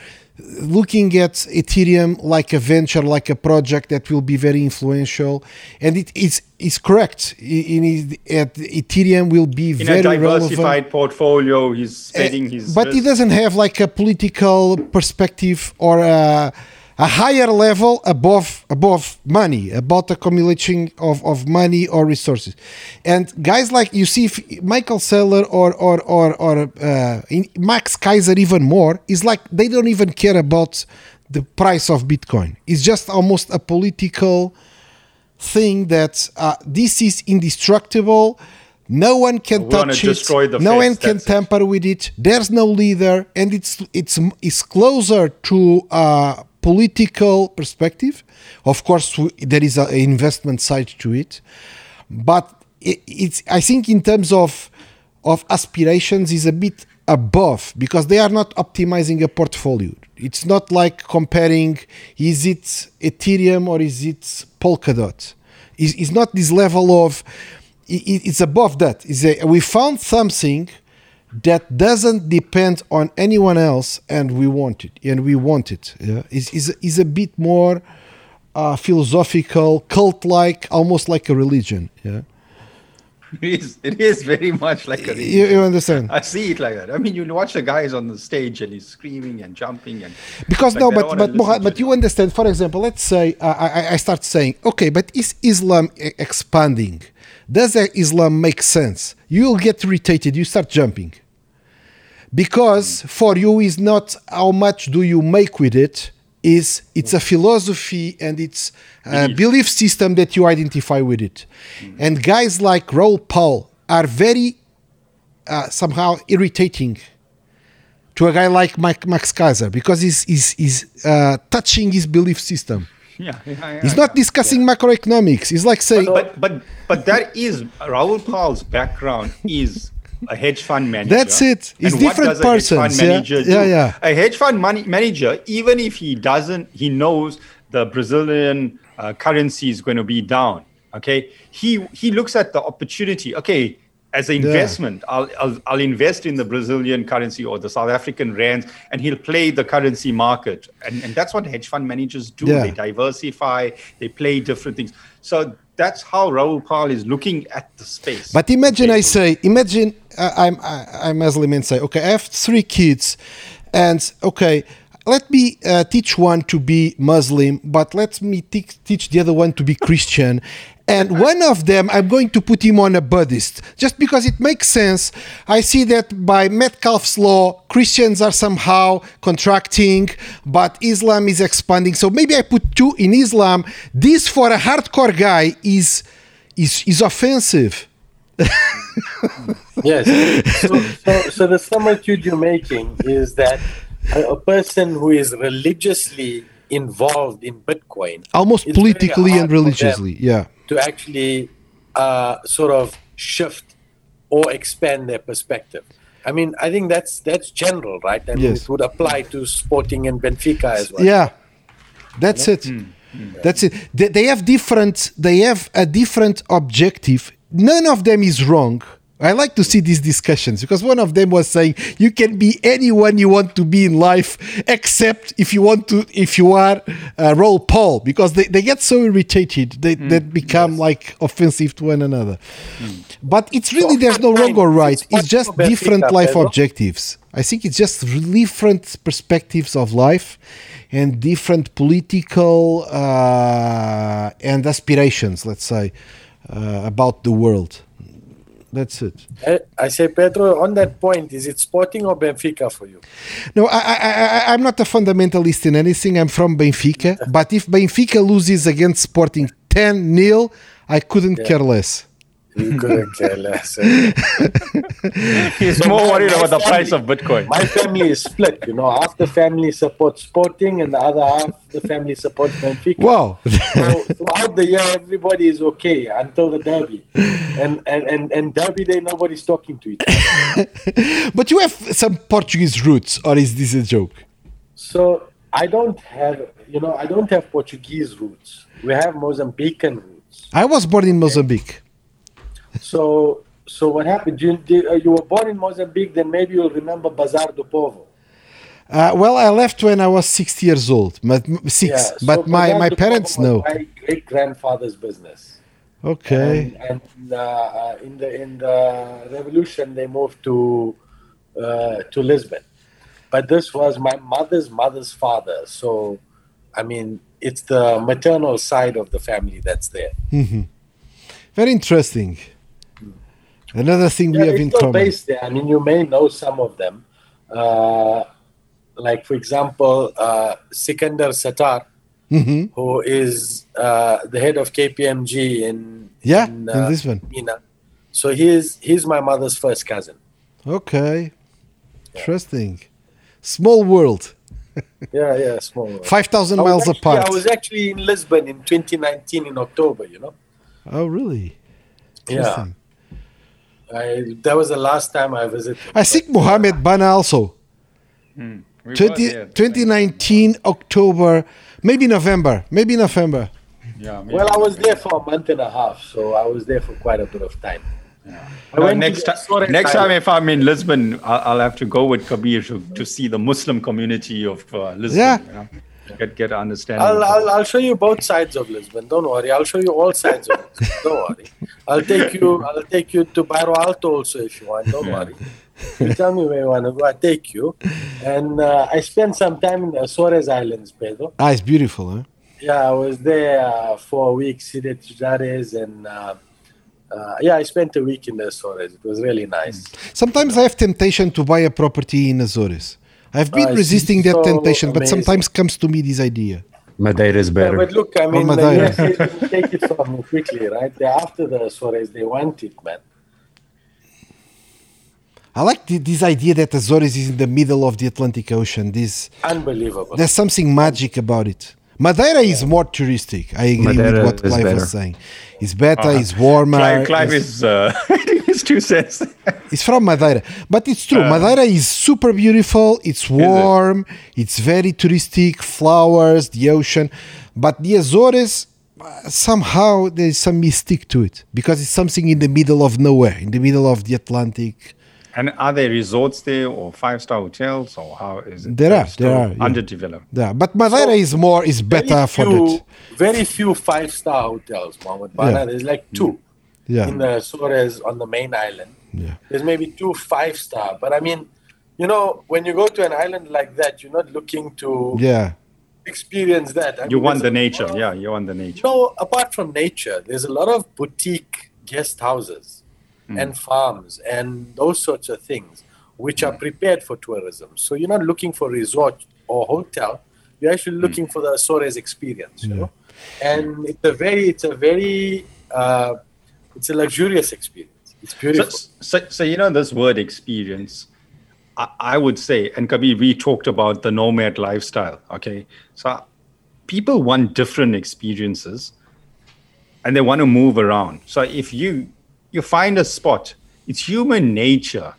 looking at Ethereum like a venture, like a project that will be very influential, and it is is correct. In, in at Ethereum will be In very a diversified relevant. portfolio, he's spreading Uh, his. but he doesn't have like a political perspective or a, a higher level above above money about accumulation of, of money or resources. And guys like you see if michael Saylor or or or, or uh, in- max keiser even more is like they don't even care about the price of bitcoin. It's just almost a political thing that uh, this is indestructible. No one can We touch it. no one can that's it. tamper with it. There's no leader and it's it's it's closer to a political perspective. Of course there is an investment side to it but it, it's i think in terms of of aspirations is a bit above because they are not optimizing a portfolio. It's not like comparing is it ethereum or is it polkadot? It's, it's not this level of it's above that. Is we found something that doesn't depend on anyone else and we want it and we want it yeah is is is a bit more uh, philosophical cult like almost like a religion yeah It is, it is very much like a. you, you understand I see it like that. I mean, you watch the guys on the stage and he's screaming and jumping and. because like no but but Moha- but you understand for example let's say uh, I, I start saying okay but is islam expanding does islam make sense you'll get irritated you start jumping because for you is not how much do you make with it is it's a philosophy and it's a Belief. belief system that you identify with it and guys like Raoul Pal are very uh, somehow irritating to a guy like Mike, Max Keiser because he's, he's, he's uh, touching his belief system. Yeah, yeah, yeah, He's not discussing macroeconomics. He's like saying, But but but that is Raoul Pal's background is a hedge fund manager. That's it. It's And different does a hedge fund persons, yeah. do? Yeah, yeah. A hedge fund money manager, even if he doesn't, he knows the Brazilian uh, currency is going to be down. Okay, he he looks at the opportunity. Okay, as an investment, I'll, I'll I'll invest in the Brazilian currency or the South African rands, and he'll play the currency market. And and that's what hedge fund managers do. Yeah. They diversify. They play different things. So that's how Raoul Pal is looking at the space. But imagine I say, imagine uh, I'm I, I'm Muslim and say, okay, I have three kids, and okay, let me uh, teach one to be Muslim, but let me te- teach the other one to be Christian. And one of them, I'm going to put him on a Buddhist, just because it makes sense. I see that by Metcalfe's law, Christians are somehow contracting, but Islam is expanding. So maybe I put two in Islam. This for a hardcore guy is is is offensive. Yes. so, so, so the similitude you're making is that a, a person who is religiously involved in Bitcoin, almost politically and religiously yeah to actually uh, sort of shift or expand their perspective. I mean, I think that's that's general, right? I mean, Yes. it would apply to Sporting and Benfica as well. yeah that's it that's it they, they have different they have a different objective none of them is wrong I like to see these discussions because one of them was saying you can be anyone you want to be in life, except if you want to, if you are uh, Raoul Pal, because they, they get so irritated they, they become like offensive to one another. But it's really there's no wrong or right. It's just different life objectives. I think it's just different perspectives of life and different political uh, and aspirations, let's say, uh, about the world. That's it. I, I say, Pedro, on that point, is it Sporting or Benfica for you? No, I, I, I, I'm not a fundamentalist in anything. I'm from Benfica. But if Benfica loses against Sporting 10 0, I couldn't care less. You couldn't care less. eh? He's So more worried about the family- price of Bitcoin. My family is split, you know. Half the family supports Sporting, and the other half the family supports Benfica. Wow. So throughout the year, everybody is okay until the derby, and and and, and derby day, nobody's talking to each other. but you have some Portuguese roots, or is this a joke? So I don't have, you know, I don't have Portuguese roots. We have Mozambican roots. I was born in Mozambique. So so what happened? You uh, you were born in Mozambique, then maybe you'll remember Bazar do Povo. Uh, well, I left when I was six years old, but six. Yeah, but my, my parents know. My great grandfather's business. Okay. And, and uh, uh, in the in the revolution, they moved to uh, to Lisbon. But this was my mother's mother's father. So, I mean, it's the maternal side of the family that's there. Very interesting. Another thing we have in common. based there. I mean, you may know some of them. Uh, like, for example, uh, Sikander Sattar, Mhm. who is uh, the head of KPMG in Yeah, in, in Lisbon. Mina. So he's he's my mother's first cousin. Okay. Interesting. Small world. Yeah, yeah, small. world. 5,000 miles actually- apart. I was actually in Lisbon in 2019 in October. You know, Oh, really? yeah. Interesting. I, that was the last time I visited. I think Mohammed Bana also. We were 20, there. 2019 October, maybe November, maybe November. Yeah, maybe. Well, I was there for a month and a half, so I was there for quite a bit of time. I No, next time, next time if I'm in Lisbon, I'll, I'll have to go with Kabir to, to see the Muslim community of uh, Lisbon. Yeah. you know, get get an understanding. I'll, I'll, I'll show you both sides of Lisbon. Don't worry. I'll show you all sides of Lisbon. Don't worry. I'll take you. I'll take you to Bairro Alto also if you want. Don't worry. You tell me where you want to go. I'll take you. And uh, I spent some time in the Azores Islands, Pedro. Ah, it's beautiful, huh? Yeah, I was there uh, for a week, Cide Tujares, and uh, uh, yeah, I spent a week in the Azores. It was really nice. Sometimes I have temptation to buy a property in Azores. I've been resisting that so temptation, but sometimes comes to me this idea. Madeira is Yeah, better. but look, I mean, the Madeira. USA didn't take it from me quickly, right? They after the Azores, they want it, man. I like the, this idea that Azores is in the middle of the Atlantic Ocean. This Unbelievable. there's something magic about it. Madeira is more touristic. I agree Madeira with what Clive better. was saying. It's better, it's warmer. Clive, Clive it's- is uh, his two cents. It's from Madeira, but it's true. Uh, Madeira is super beautiful. It's warm. It's very touristic. Flowers, the ocean, but the Azores uh, somehow there is some mystique to it because it's something in the middle of nowhere, in the middle of the Atlantic. and are there resorts there or five star hotels or how is it? There are, there are, yeah. Underdeveloped. Yeah, but Madeira is more is better for few, that. Very few five star hotels, Mohammed Bana. Yeah. There's like two Yeah, in the Azores on the main island. yeah, There's maybe two five star, but I mean, you know, when you go to an island like that, you're not looking to yeah. experience that. I You mean, want the nature. of- Yeah, you want the nature. No, apart from nature, there's a lot of boutique guest houses Hmm. and farms and those sorts of things which are prepared for tourism. So you're not looking for resort or hotel. You're actually Hmm. looking for the Azores experience, you know. And it's a very, it's a very, uh, it's a luxurious experience. It's So, beautiful. so, so you know this word experience. I, I would say, and Kabir, we talked about the nomad lifestyle. Okay, so people want different experiences, and they want to move around. So if you you find a spot, it's human nature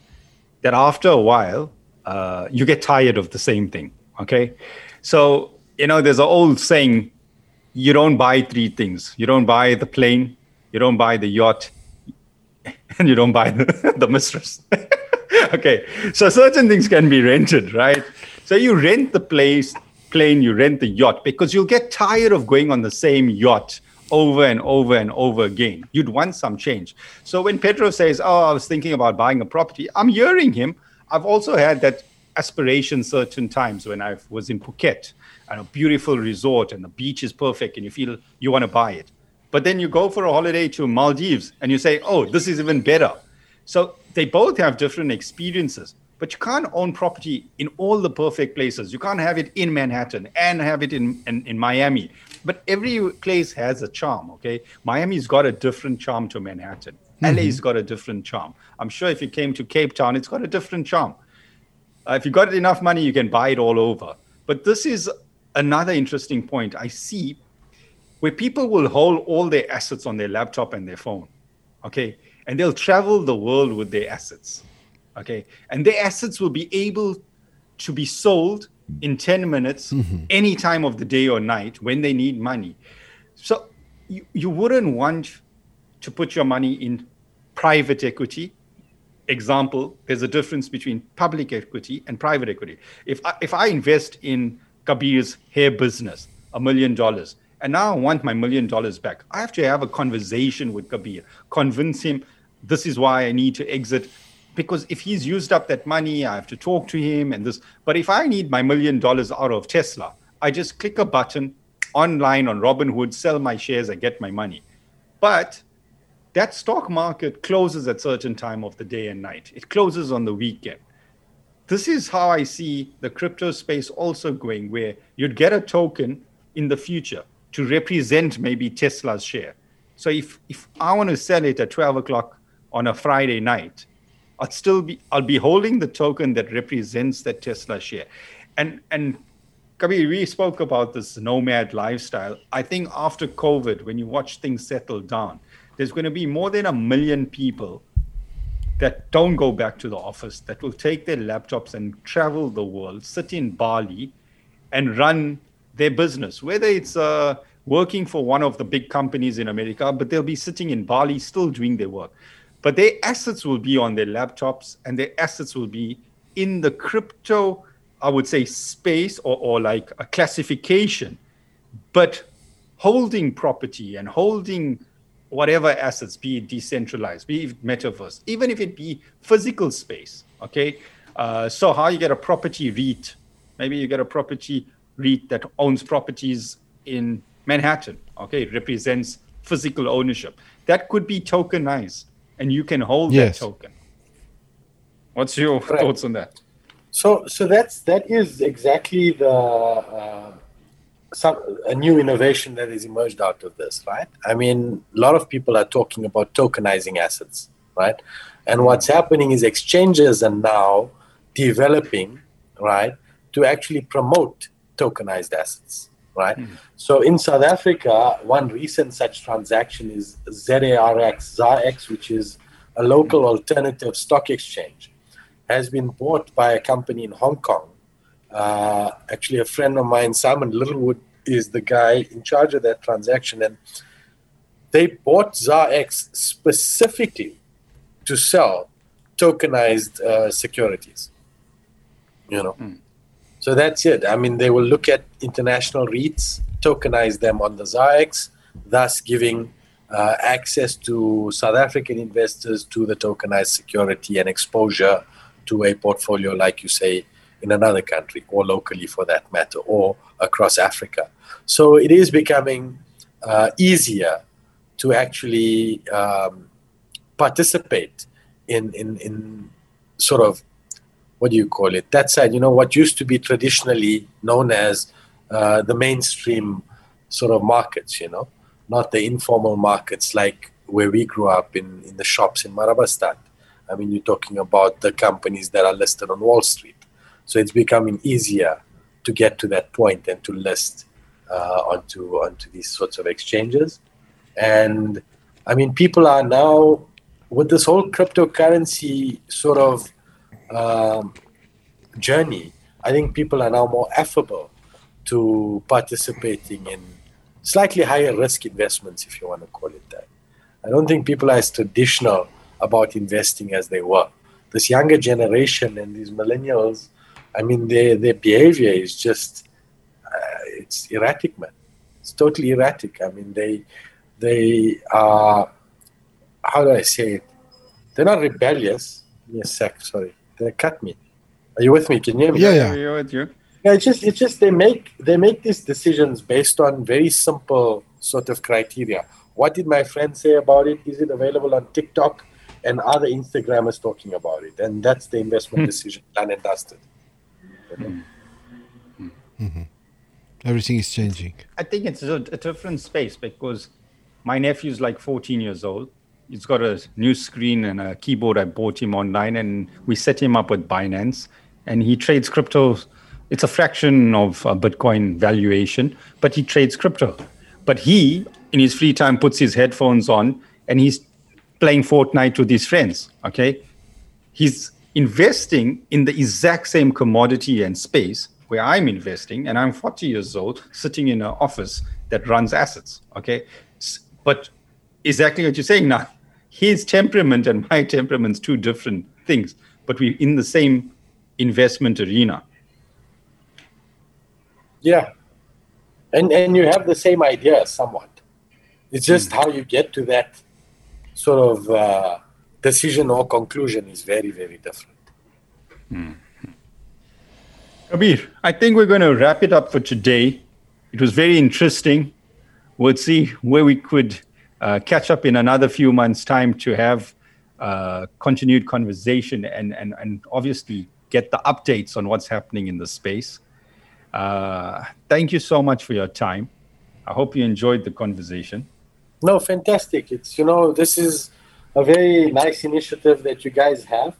that after a while uh, you get tired of the same thing. Okay, so you know there's an old saying: you don't buy three things. You don't buy the plane, you don't buy the yacht, and you don't buy the, the mistress. okay, so certain things can be rented, right? So you rent the place, plane, you rent the yacht because you'll get tired of going on the same yacht over and over and over again. You'd want some change. So when Pedro says, Oh, I was thinking about buying a property, I'm hearing him. I've also had that aspiration certain times when I was in Phuket and a beautiful resort and the beach is perfect and you feel you want to buy it. But then you go for a holiday to Maldives and you say, oh, this is even better. So they both have different experiences, but you can't own property in all the perfect places. You can't have it in Manhattan and have it in, in, in Miami. But every place has a charm, okay? Miami's got a different charm to Manhattan. Mm-hmm. LA's got a different charm. I'm sure if you came to Cape Town, it's got a different charm. Uh, if you got enough money, you can buy it all over. But this is another interesting point. I see where people will hold all their assets on their laptop and their phone, okay? And they'll travel the world with their assets, okay? And their assets will be able to be sold in 10 minutes, mm-hmm. any time of the day or night when they need money. So you, you wouldn't want to put your money in private equity. Example, there's a difference between public equity and private equity. If I, if I invest in Kabir's hair business, a million dollars, and now I want my million dollars back. I have to have a conversation with Kabir, convince him this is why I need to exit. Because if he's used up that money, I have to talk to him and this. But if I need my million dollars out of Tesla, I just click a button online on Robinhood, sell my shares, I get my money. But that stock market closes at certain time of the day and night. It closes on the weekend. This is how I see the crypto space also going, where you'd get a token in the future to represent maybe Tesla's share. So if if I want to sell it at 12 o'clock on a Friday night, I'll still be I'll be holding the token that represents that Tesla share. And and Kabir, we spoke about this nomad lifestyle. I think after COVID, when you watch things settle down, there's going to be more than a million people that don't go back to the office, that will take their laptops and travel the world, sit in Bali, and run their business, whether it's uh, working for one of the big companies in America, but they'll be sitting in Bali still doing their work. But their assets will be on their laptops and their assets will be in the crypto, I would say, space or, or like a classification, but holding property and holding whatever assets, be it decentralized, be it metaverse, even if it be physical space. Okay. Uh, so, how you get a property REIT? Maybe you get a property REIT that owns properties in Manhattan, okay, represents physical ownership. That could be tokenized and you can hold yes. that token. What's your right. thoughts on that? So, so that's that is exactly the uh, some a new innovation that has emerged out of this, right? I mean, a lot of people are talking about tokenizing assets, right? And what's happening is exchanges are now developing, right, to actually promote tokenized assets, right? Mm. So in South Africa, one recent such transaction is ZARX, ZARX, which is a local alternative stock exchange, has been bought by a company in Hong Kong. Uh, actually, a friend of mine, Simon Littlewood, is the guy in charge of that transaction, and they bought ZARX specifically to sell tokenized uh, securities. You know. Mm. So that's it. I mean, they will look at international REITs, tokenize them on the ZARX, thus giving uh, access to South African investors to the tokenized security and exposure to a portfolio, like you say, in another country or locally for that matter, or across Africa. So it is becoming uh, easier to actually um, participate in, in, in sort of what do you call it? That said, you know, what used to be traditionally known as uh, the mainstream sort of markets, you know, not the informal markets like where we grew up in, in the shops in Marabastad. I mean, you're talking about the companies that are listed on Wall Street. So it's becoming easier to get to that point and to list uh, onto onto these sorts of exchanges. And I mean, people are now with this whole cryptocurrency sort of um, journey, I think people are now more affable to participating in slightly higher risk investments, if you want to call it that. I don't think people are as traditional about investing as they were. This younger generation and these millennials, I mean, their their behavior is just uh, it's erratic, man. It's totally erratic. I mean, they they are how do I say it? They're not rebellious. A sec. Sorry, cut me. Are you with me? Can you hear me? Yeah, yeah. We're with you. Yeah, it's just it's just they make they make these decisions based on very simple sort of criteria. What did my friend say about it? Is it available on TikTok? And other Instagrammers talking about it, and that's the investment hmm. decision done and dusted. Hmm. Hmm. Everything is changing. I think it's a, a different space because my nephew's like 14 years old. He's got a new screen and a keyboard. I bought him online, and we set him up with Binance, and he trades crypto. It's a fraction of Bitcoin valuation, but he trades crypto. But he, in his free time, puts his headphones on and he's playing Fortnite with his friends. Okay, he's investing in the exact same commodity and space where I'm investing, and I'm 40 years old, sitting in an office that runs assets. Okay, but exactly what you're saying now. His temperament and my temperament's two different things, but we're in the same investment arena. Yeah, and and you have the same idea somewhat. It's just how you get to that sort of uh, decision or conclusion is very very different. Kabir, I think we're going to wrap it up for today. It was very interesting. We'll see where we could uh, catch up in another few months' time to have uh, continued conversation and, and, and obviously get the updates on what's happening in the space. Uh, thank you so much for your time. I hope you enjoyed the conversation. No, fantastic. It's you know this is a very nice initiative that you guys have.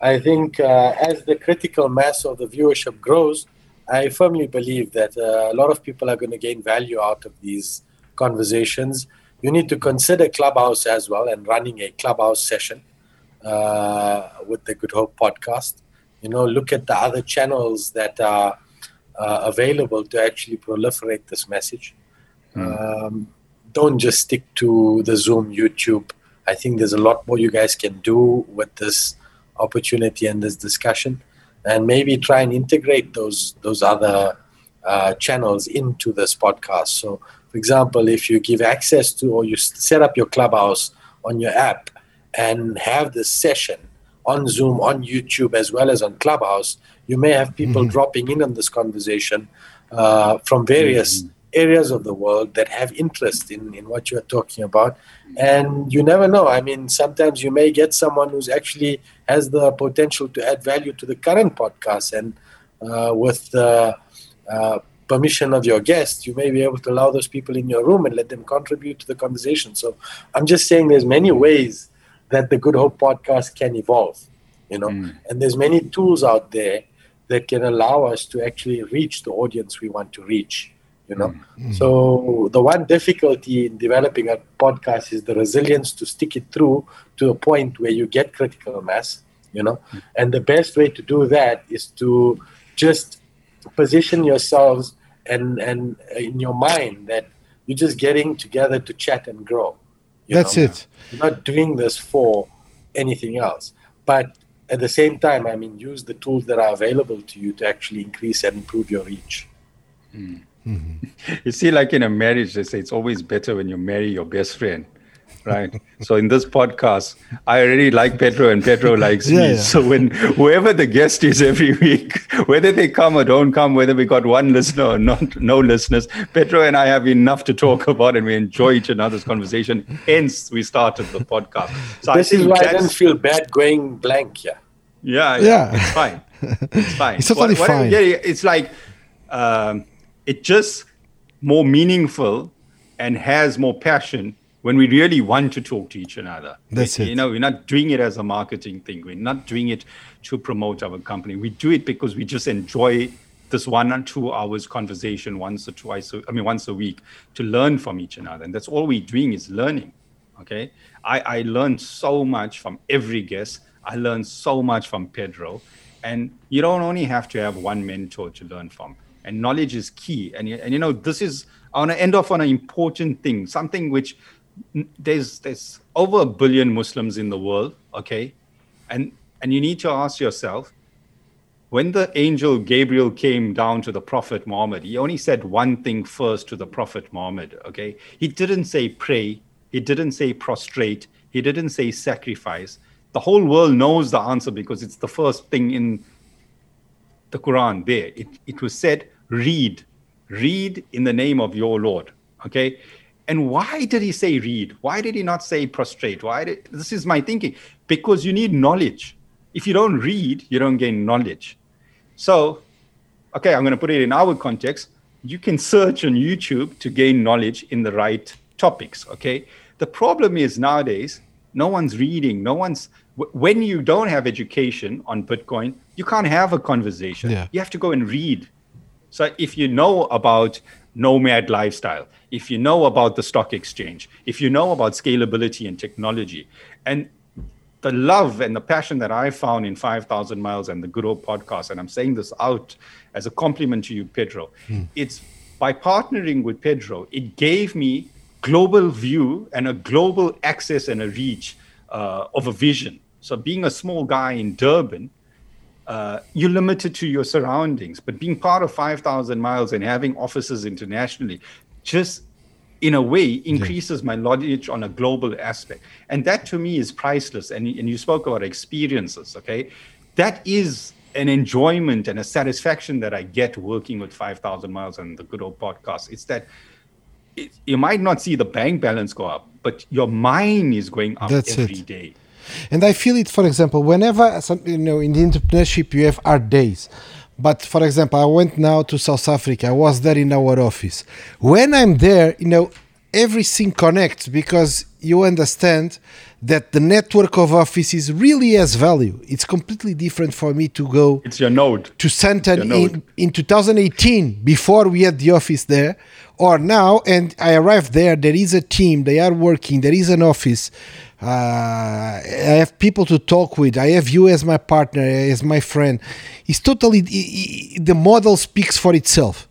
I think uh, as the critical mass of the viewership grows, I firmly believe that uh, a lot of people are going to gain value out of these conversations. You need to consider Clubhouse as well and running a Clubhouse session uh, with the Good Hope podcast. You know, look at the other channels that are uh, available to actually proliferate this message. Um, don't just stick to the Zoom, YouTube. I think there's a lot more you guys can do with this opportunity and this discussion, and maybe try and integrate those those other uh, channels into this podcast. So, for example, if you give access to or you set up your clubhouse on your app and have this session on Zoom, on YouTube, as well as on Clubhouse, you may have people dropping in on this conversation uh, from various areas of the world that have interest in, in what you're talking about. And you never know. I mean, sometimes you may get someone who's actually has the potential to add value to the current podcast. And uh, with the uh, permission of your guest, you may be able to allow those people in your room and let them contribute to the conversation. So I'm just saying there's many ways that the Good Hope podcast can evolve, you know, hmm. and there's many tools out there that can allow us to actually reach the audience we want to reach, you know. Hmm. So the one difficulty in developing a podcast is the resilience to stick it through to a point where you get critical mass, you know. Hmm. And the best way to do that is to just position yourselves and and uh, in your mind that you're just getting together to chat and grow. you That's know? it. You're not doing this for anything else. But at the same time, I mean, use the tools that are available to you to actually increase and improve your reach. Hmm. Mm-hmm. You see, like in a marriage, they say it's always better when you marry your best friend, right? so in this podcast, I already like Pedro and Pedro likes Yeah, me. yeah. So when whoever the guest is every week, whether they come or don't come, whether we got one listener or not, no listeners, Pedro and I have enough to talk about, and we enjoy each other's conversation. Hence, we started the podcast. So this I is why I don't feel bad going blank here. yeah, Yeah. yeah, it's fine. It's fine. It's totally What- what- fine. Yeah, yeah, it's like um, it just more meaningful and has more passion when we really want to talk to each another. That's it. You know, we're not doing it as a marketing thing. We're not doing it to promote our company. We do it because we just enjoy this one or two hours conversation once or twice. I mean, once a week to learn from each another, and that's all we're doing is learning. Okay, I I learned so much from every guest. I learned so much from Pedro, and you don't only have to have one mentor to learn from. And knowledge is key. And you- and you know this is I want to end off on an important thing, something which there's there's over a billion Muslims in the world, okay, and and you need to ask yourself, when the angel Gabriel came down to the Prophet Muhammad, he only said one thing first to the Prophet Muhammad, okay? He didn't say pray, he didn't say prostrate, he didn't say sacrifice. The whole world knows the answer because it's the first thing in the Quran there. It, it was said, read, read in the name of your Lord. Okay. And why did he say read? Why did he not say prostrate? Why did this is my thinking? Because you need knowledge. If you don't read, you don't gain knowledge. So, okay, I'm going to put it in our context. You can search on YouTube to gain knowledge in the right topics. Okay. The problem is nowadays, no one's reading, no one's when you don't have education on Bitcoin, you can't have a conversation. Yeah. You have to go and read. So if you know about nomad lifestyle, if you know about the stock exchange, if you know about scalability and technology, and the love and the passion that I found in 5,000 Miles and the Good Hope podcast, and I'm saying this out as a compliment to you, Pedro, it's by partnering with Pedro, it gave me global view and a global access and a reach uh, of a vision. So being a small guy in Durban, uh, you're limited to your surroundings. But being part of 5,000 miles and having offices internationally just in a way increases my knowledge on a global aspect. And that to me is priceless. And, and you spoke about experiences, okay? That is an enjoyment and a satisfaction that I get working with 5,000 miles and the good hope podcast. It's that it, you might not see the bank balance go up, but your mind is going up That's every it. day. And I feel it, for example, whenever some, you know in the entrepreneurship you have hard days. But for example, I went now to South Africa. I was there in our office. When I'm there, you know, everything connects because you understand that the network of offices really has value. It's completely different for me to go It's your node. to node. in, in 2018 before we had the office there or now and I arrived there there is a team they are working there is an office uh, I have people to talk with. I have you as my partner as my friend. It's totally i- i- the model speaks for itself.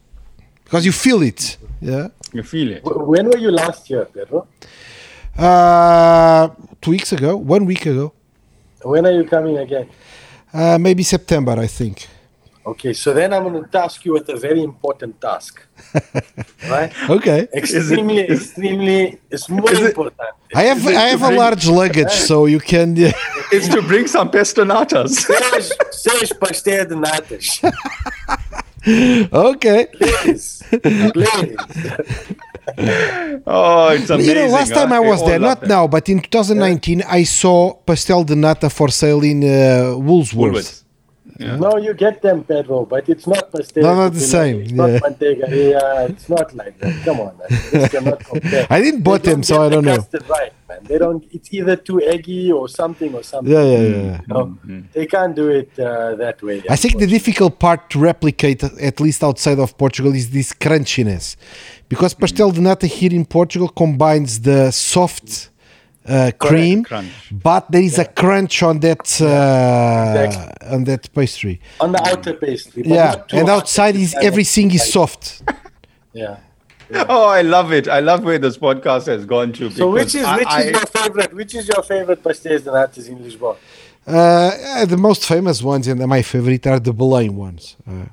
Because you feel it. Yeah? You feel it. When were you last here, Pedro? uh, two weeks ago. One week ago. When are you coming again? uh, maybe September I think Okay, so then I'm going to task you with a very important task. right? okay Extremely, extremely, it's more it- important. I have I have a bring- large luggage so you can Yeah. It's to bring some pestonatas. Seis, seis pastéis natas. okay Please, please. oh, it's amazing. You know, last time huh? I was all there, not that. now, but in 2019, I saw pastel de nata for sale in uh, Woolsworth. Woolworths. Yeah. No, you get them, Pedro, but it's not pastel. No, not the de same, It's yeah. not mantecailla. It's not like that. Come on, man. This cannot compare. I didn't bought They them, so I don't know. Right, man. They don't. It's either too eggy or something or something. Yeah, yeah, yeah. No, they can't do it uh, that way. I think the difficult part to replicate, at least outside of Portugal, is this crunchiness. Because pastel de nata here in Portugal combines the soft uh, cream, crunch. but there is a crunch on that uh, Exactly. on that pastry. on the outer pastry. but Yeah, and outside is everything is soft. Yeah. Oh, I love it. I love where this podcast has gone to. So which is which I- is your favorite? Which is your favorite pastéis de natas in Lisbon? Uh, the most famous ones and my favorite are the Belém ones. Uh,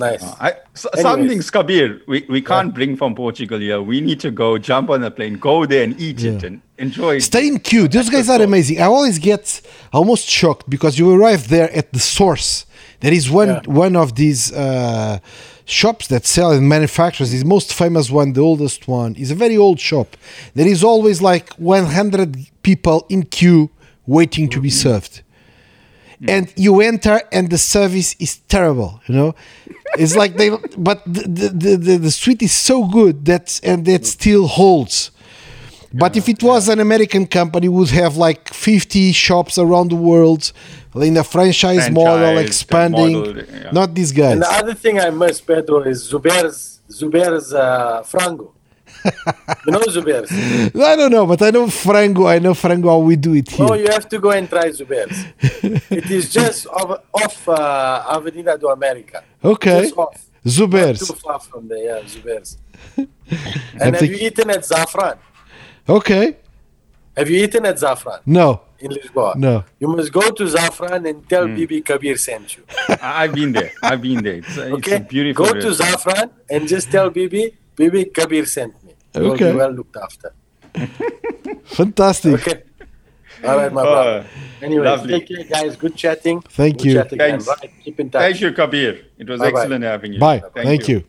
Okay. Uh, nice. I, s- Anyways. something Kabir, we, we can't bring from Portugal here. We need to go jump on a plane, go there and eat it and enjoy it. Stay in queue. Those guys are amazing. I always get almost shocked because you arrive there at the source. There is one Yeah. one of these uh, shops that sell and manufactures. The most famous one, the oldest one, is a very old shop. There is always like 100 people in queue waiting to be served. And you enter and the service is terrible, you know. It's like they, but the the, the, the, the sweet is so good that and that still holds. But if it was an American company, would have like 50 shops around the world in a franchise, model Franchise, expanding. model, yeah. Not these guys. And the other thing I miss, Pedro, is Zuber's Zuber's uh, frango. You know Zuber's? I don't know, but I know Frango. I know Frango how we do it here. No, you have to go and try Zuber's. it is just off, off uh, Avenida do America. Okay. Just off. Not Zubers. too far from there, yeah, Zubairs. and have think- you eaten at Zafran? Okay. Have you eaten at Zafran No. in Lisboa? No. You must go to Zafran and tell Bibi Kabir sent you. I- I've been there. I've been there. It's, a- it's Okay? a beautiful. Go to restaurant. Zafran and just tell Bibi, Bibi Kabir sent me. You'll Okay. be well looked after. Fantastic. Okay. All right, my brother. Anyway, lovely. take care, guys. Good chatting. Thank We'll you. Chat again. Thanks. Right. Keep in touch. Thank you, Kabir. It was Bye-bye. excellent having you. Bye. Thank you.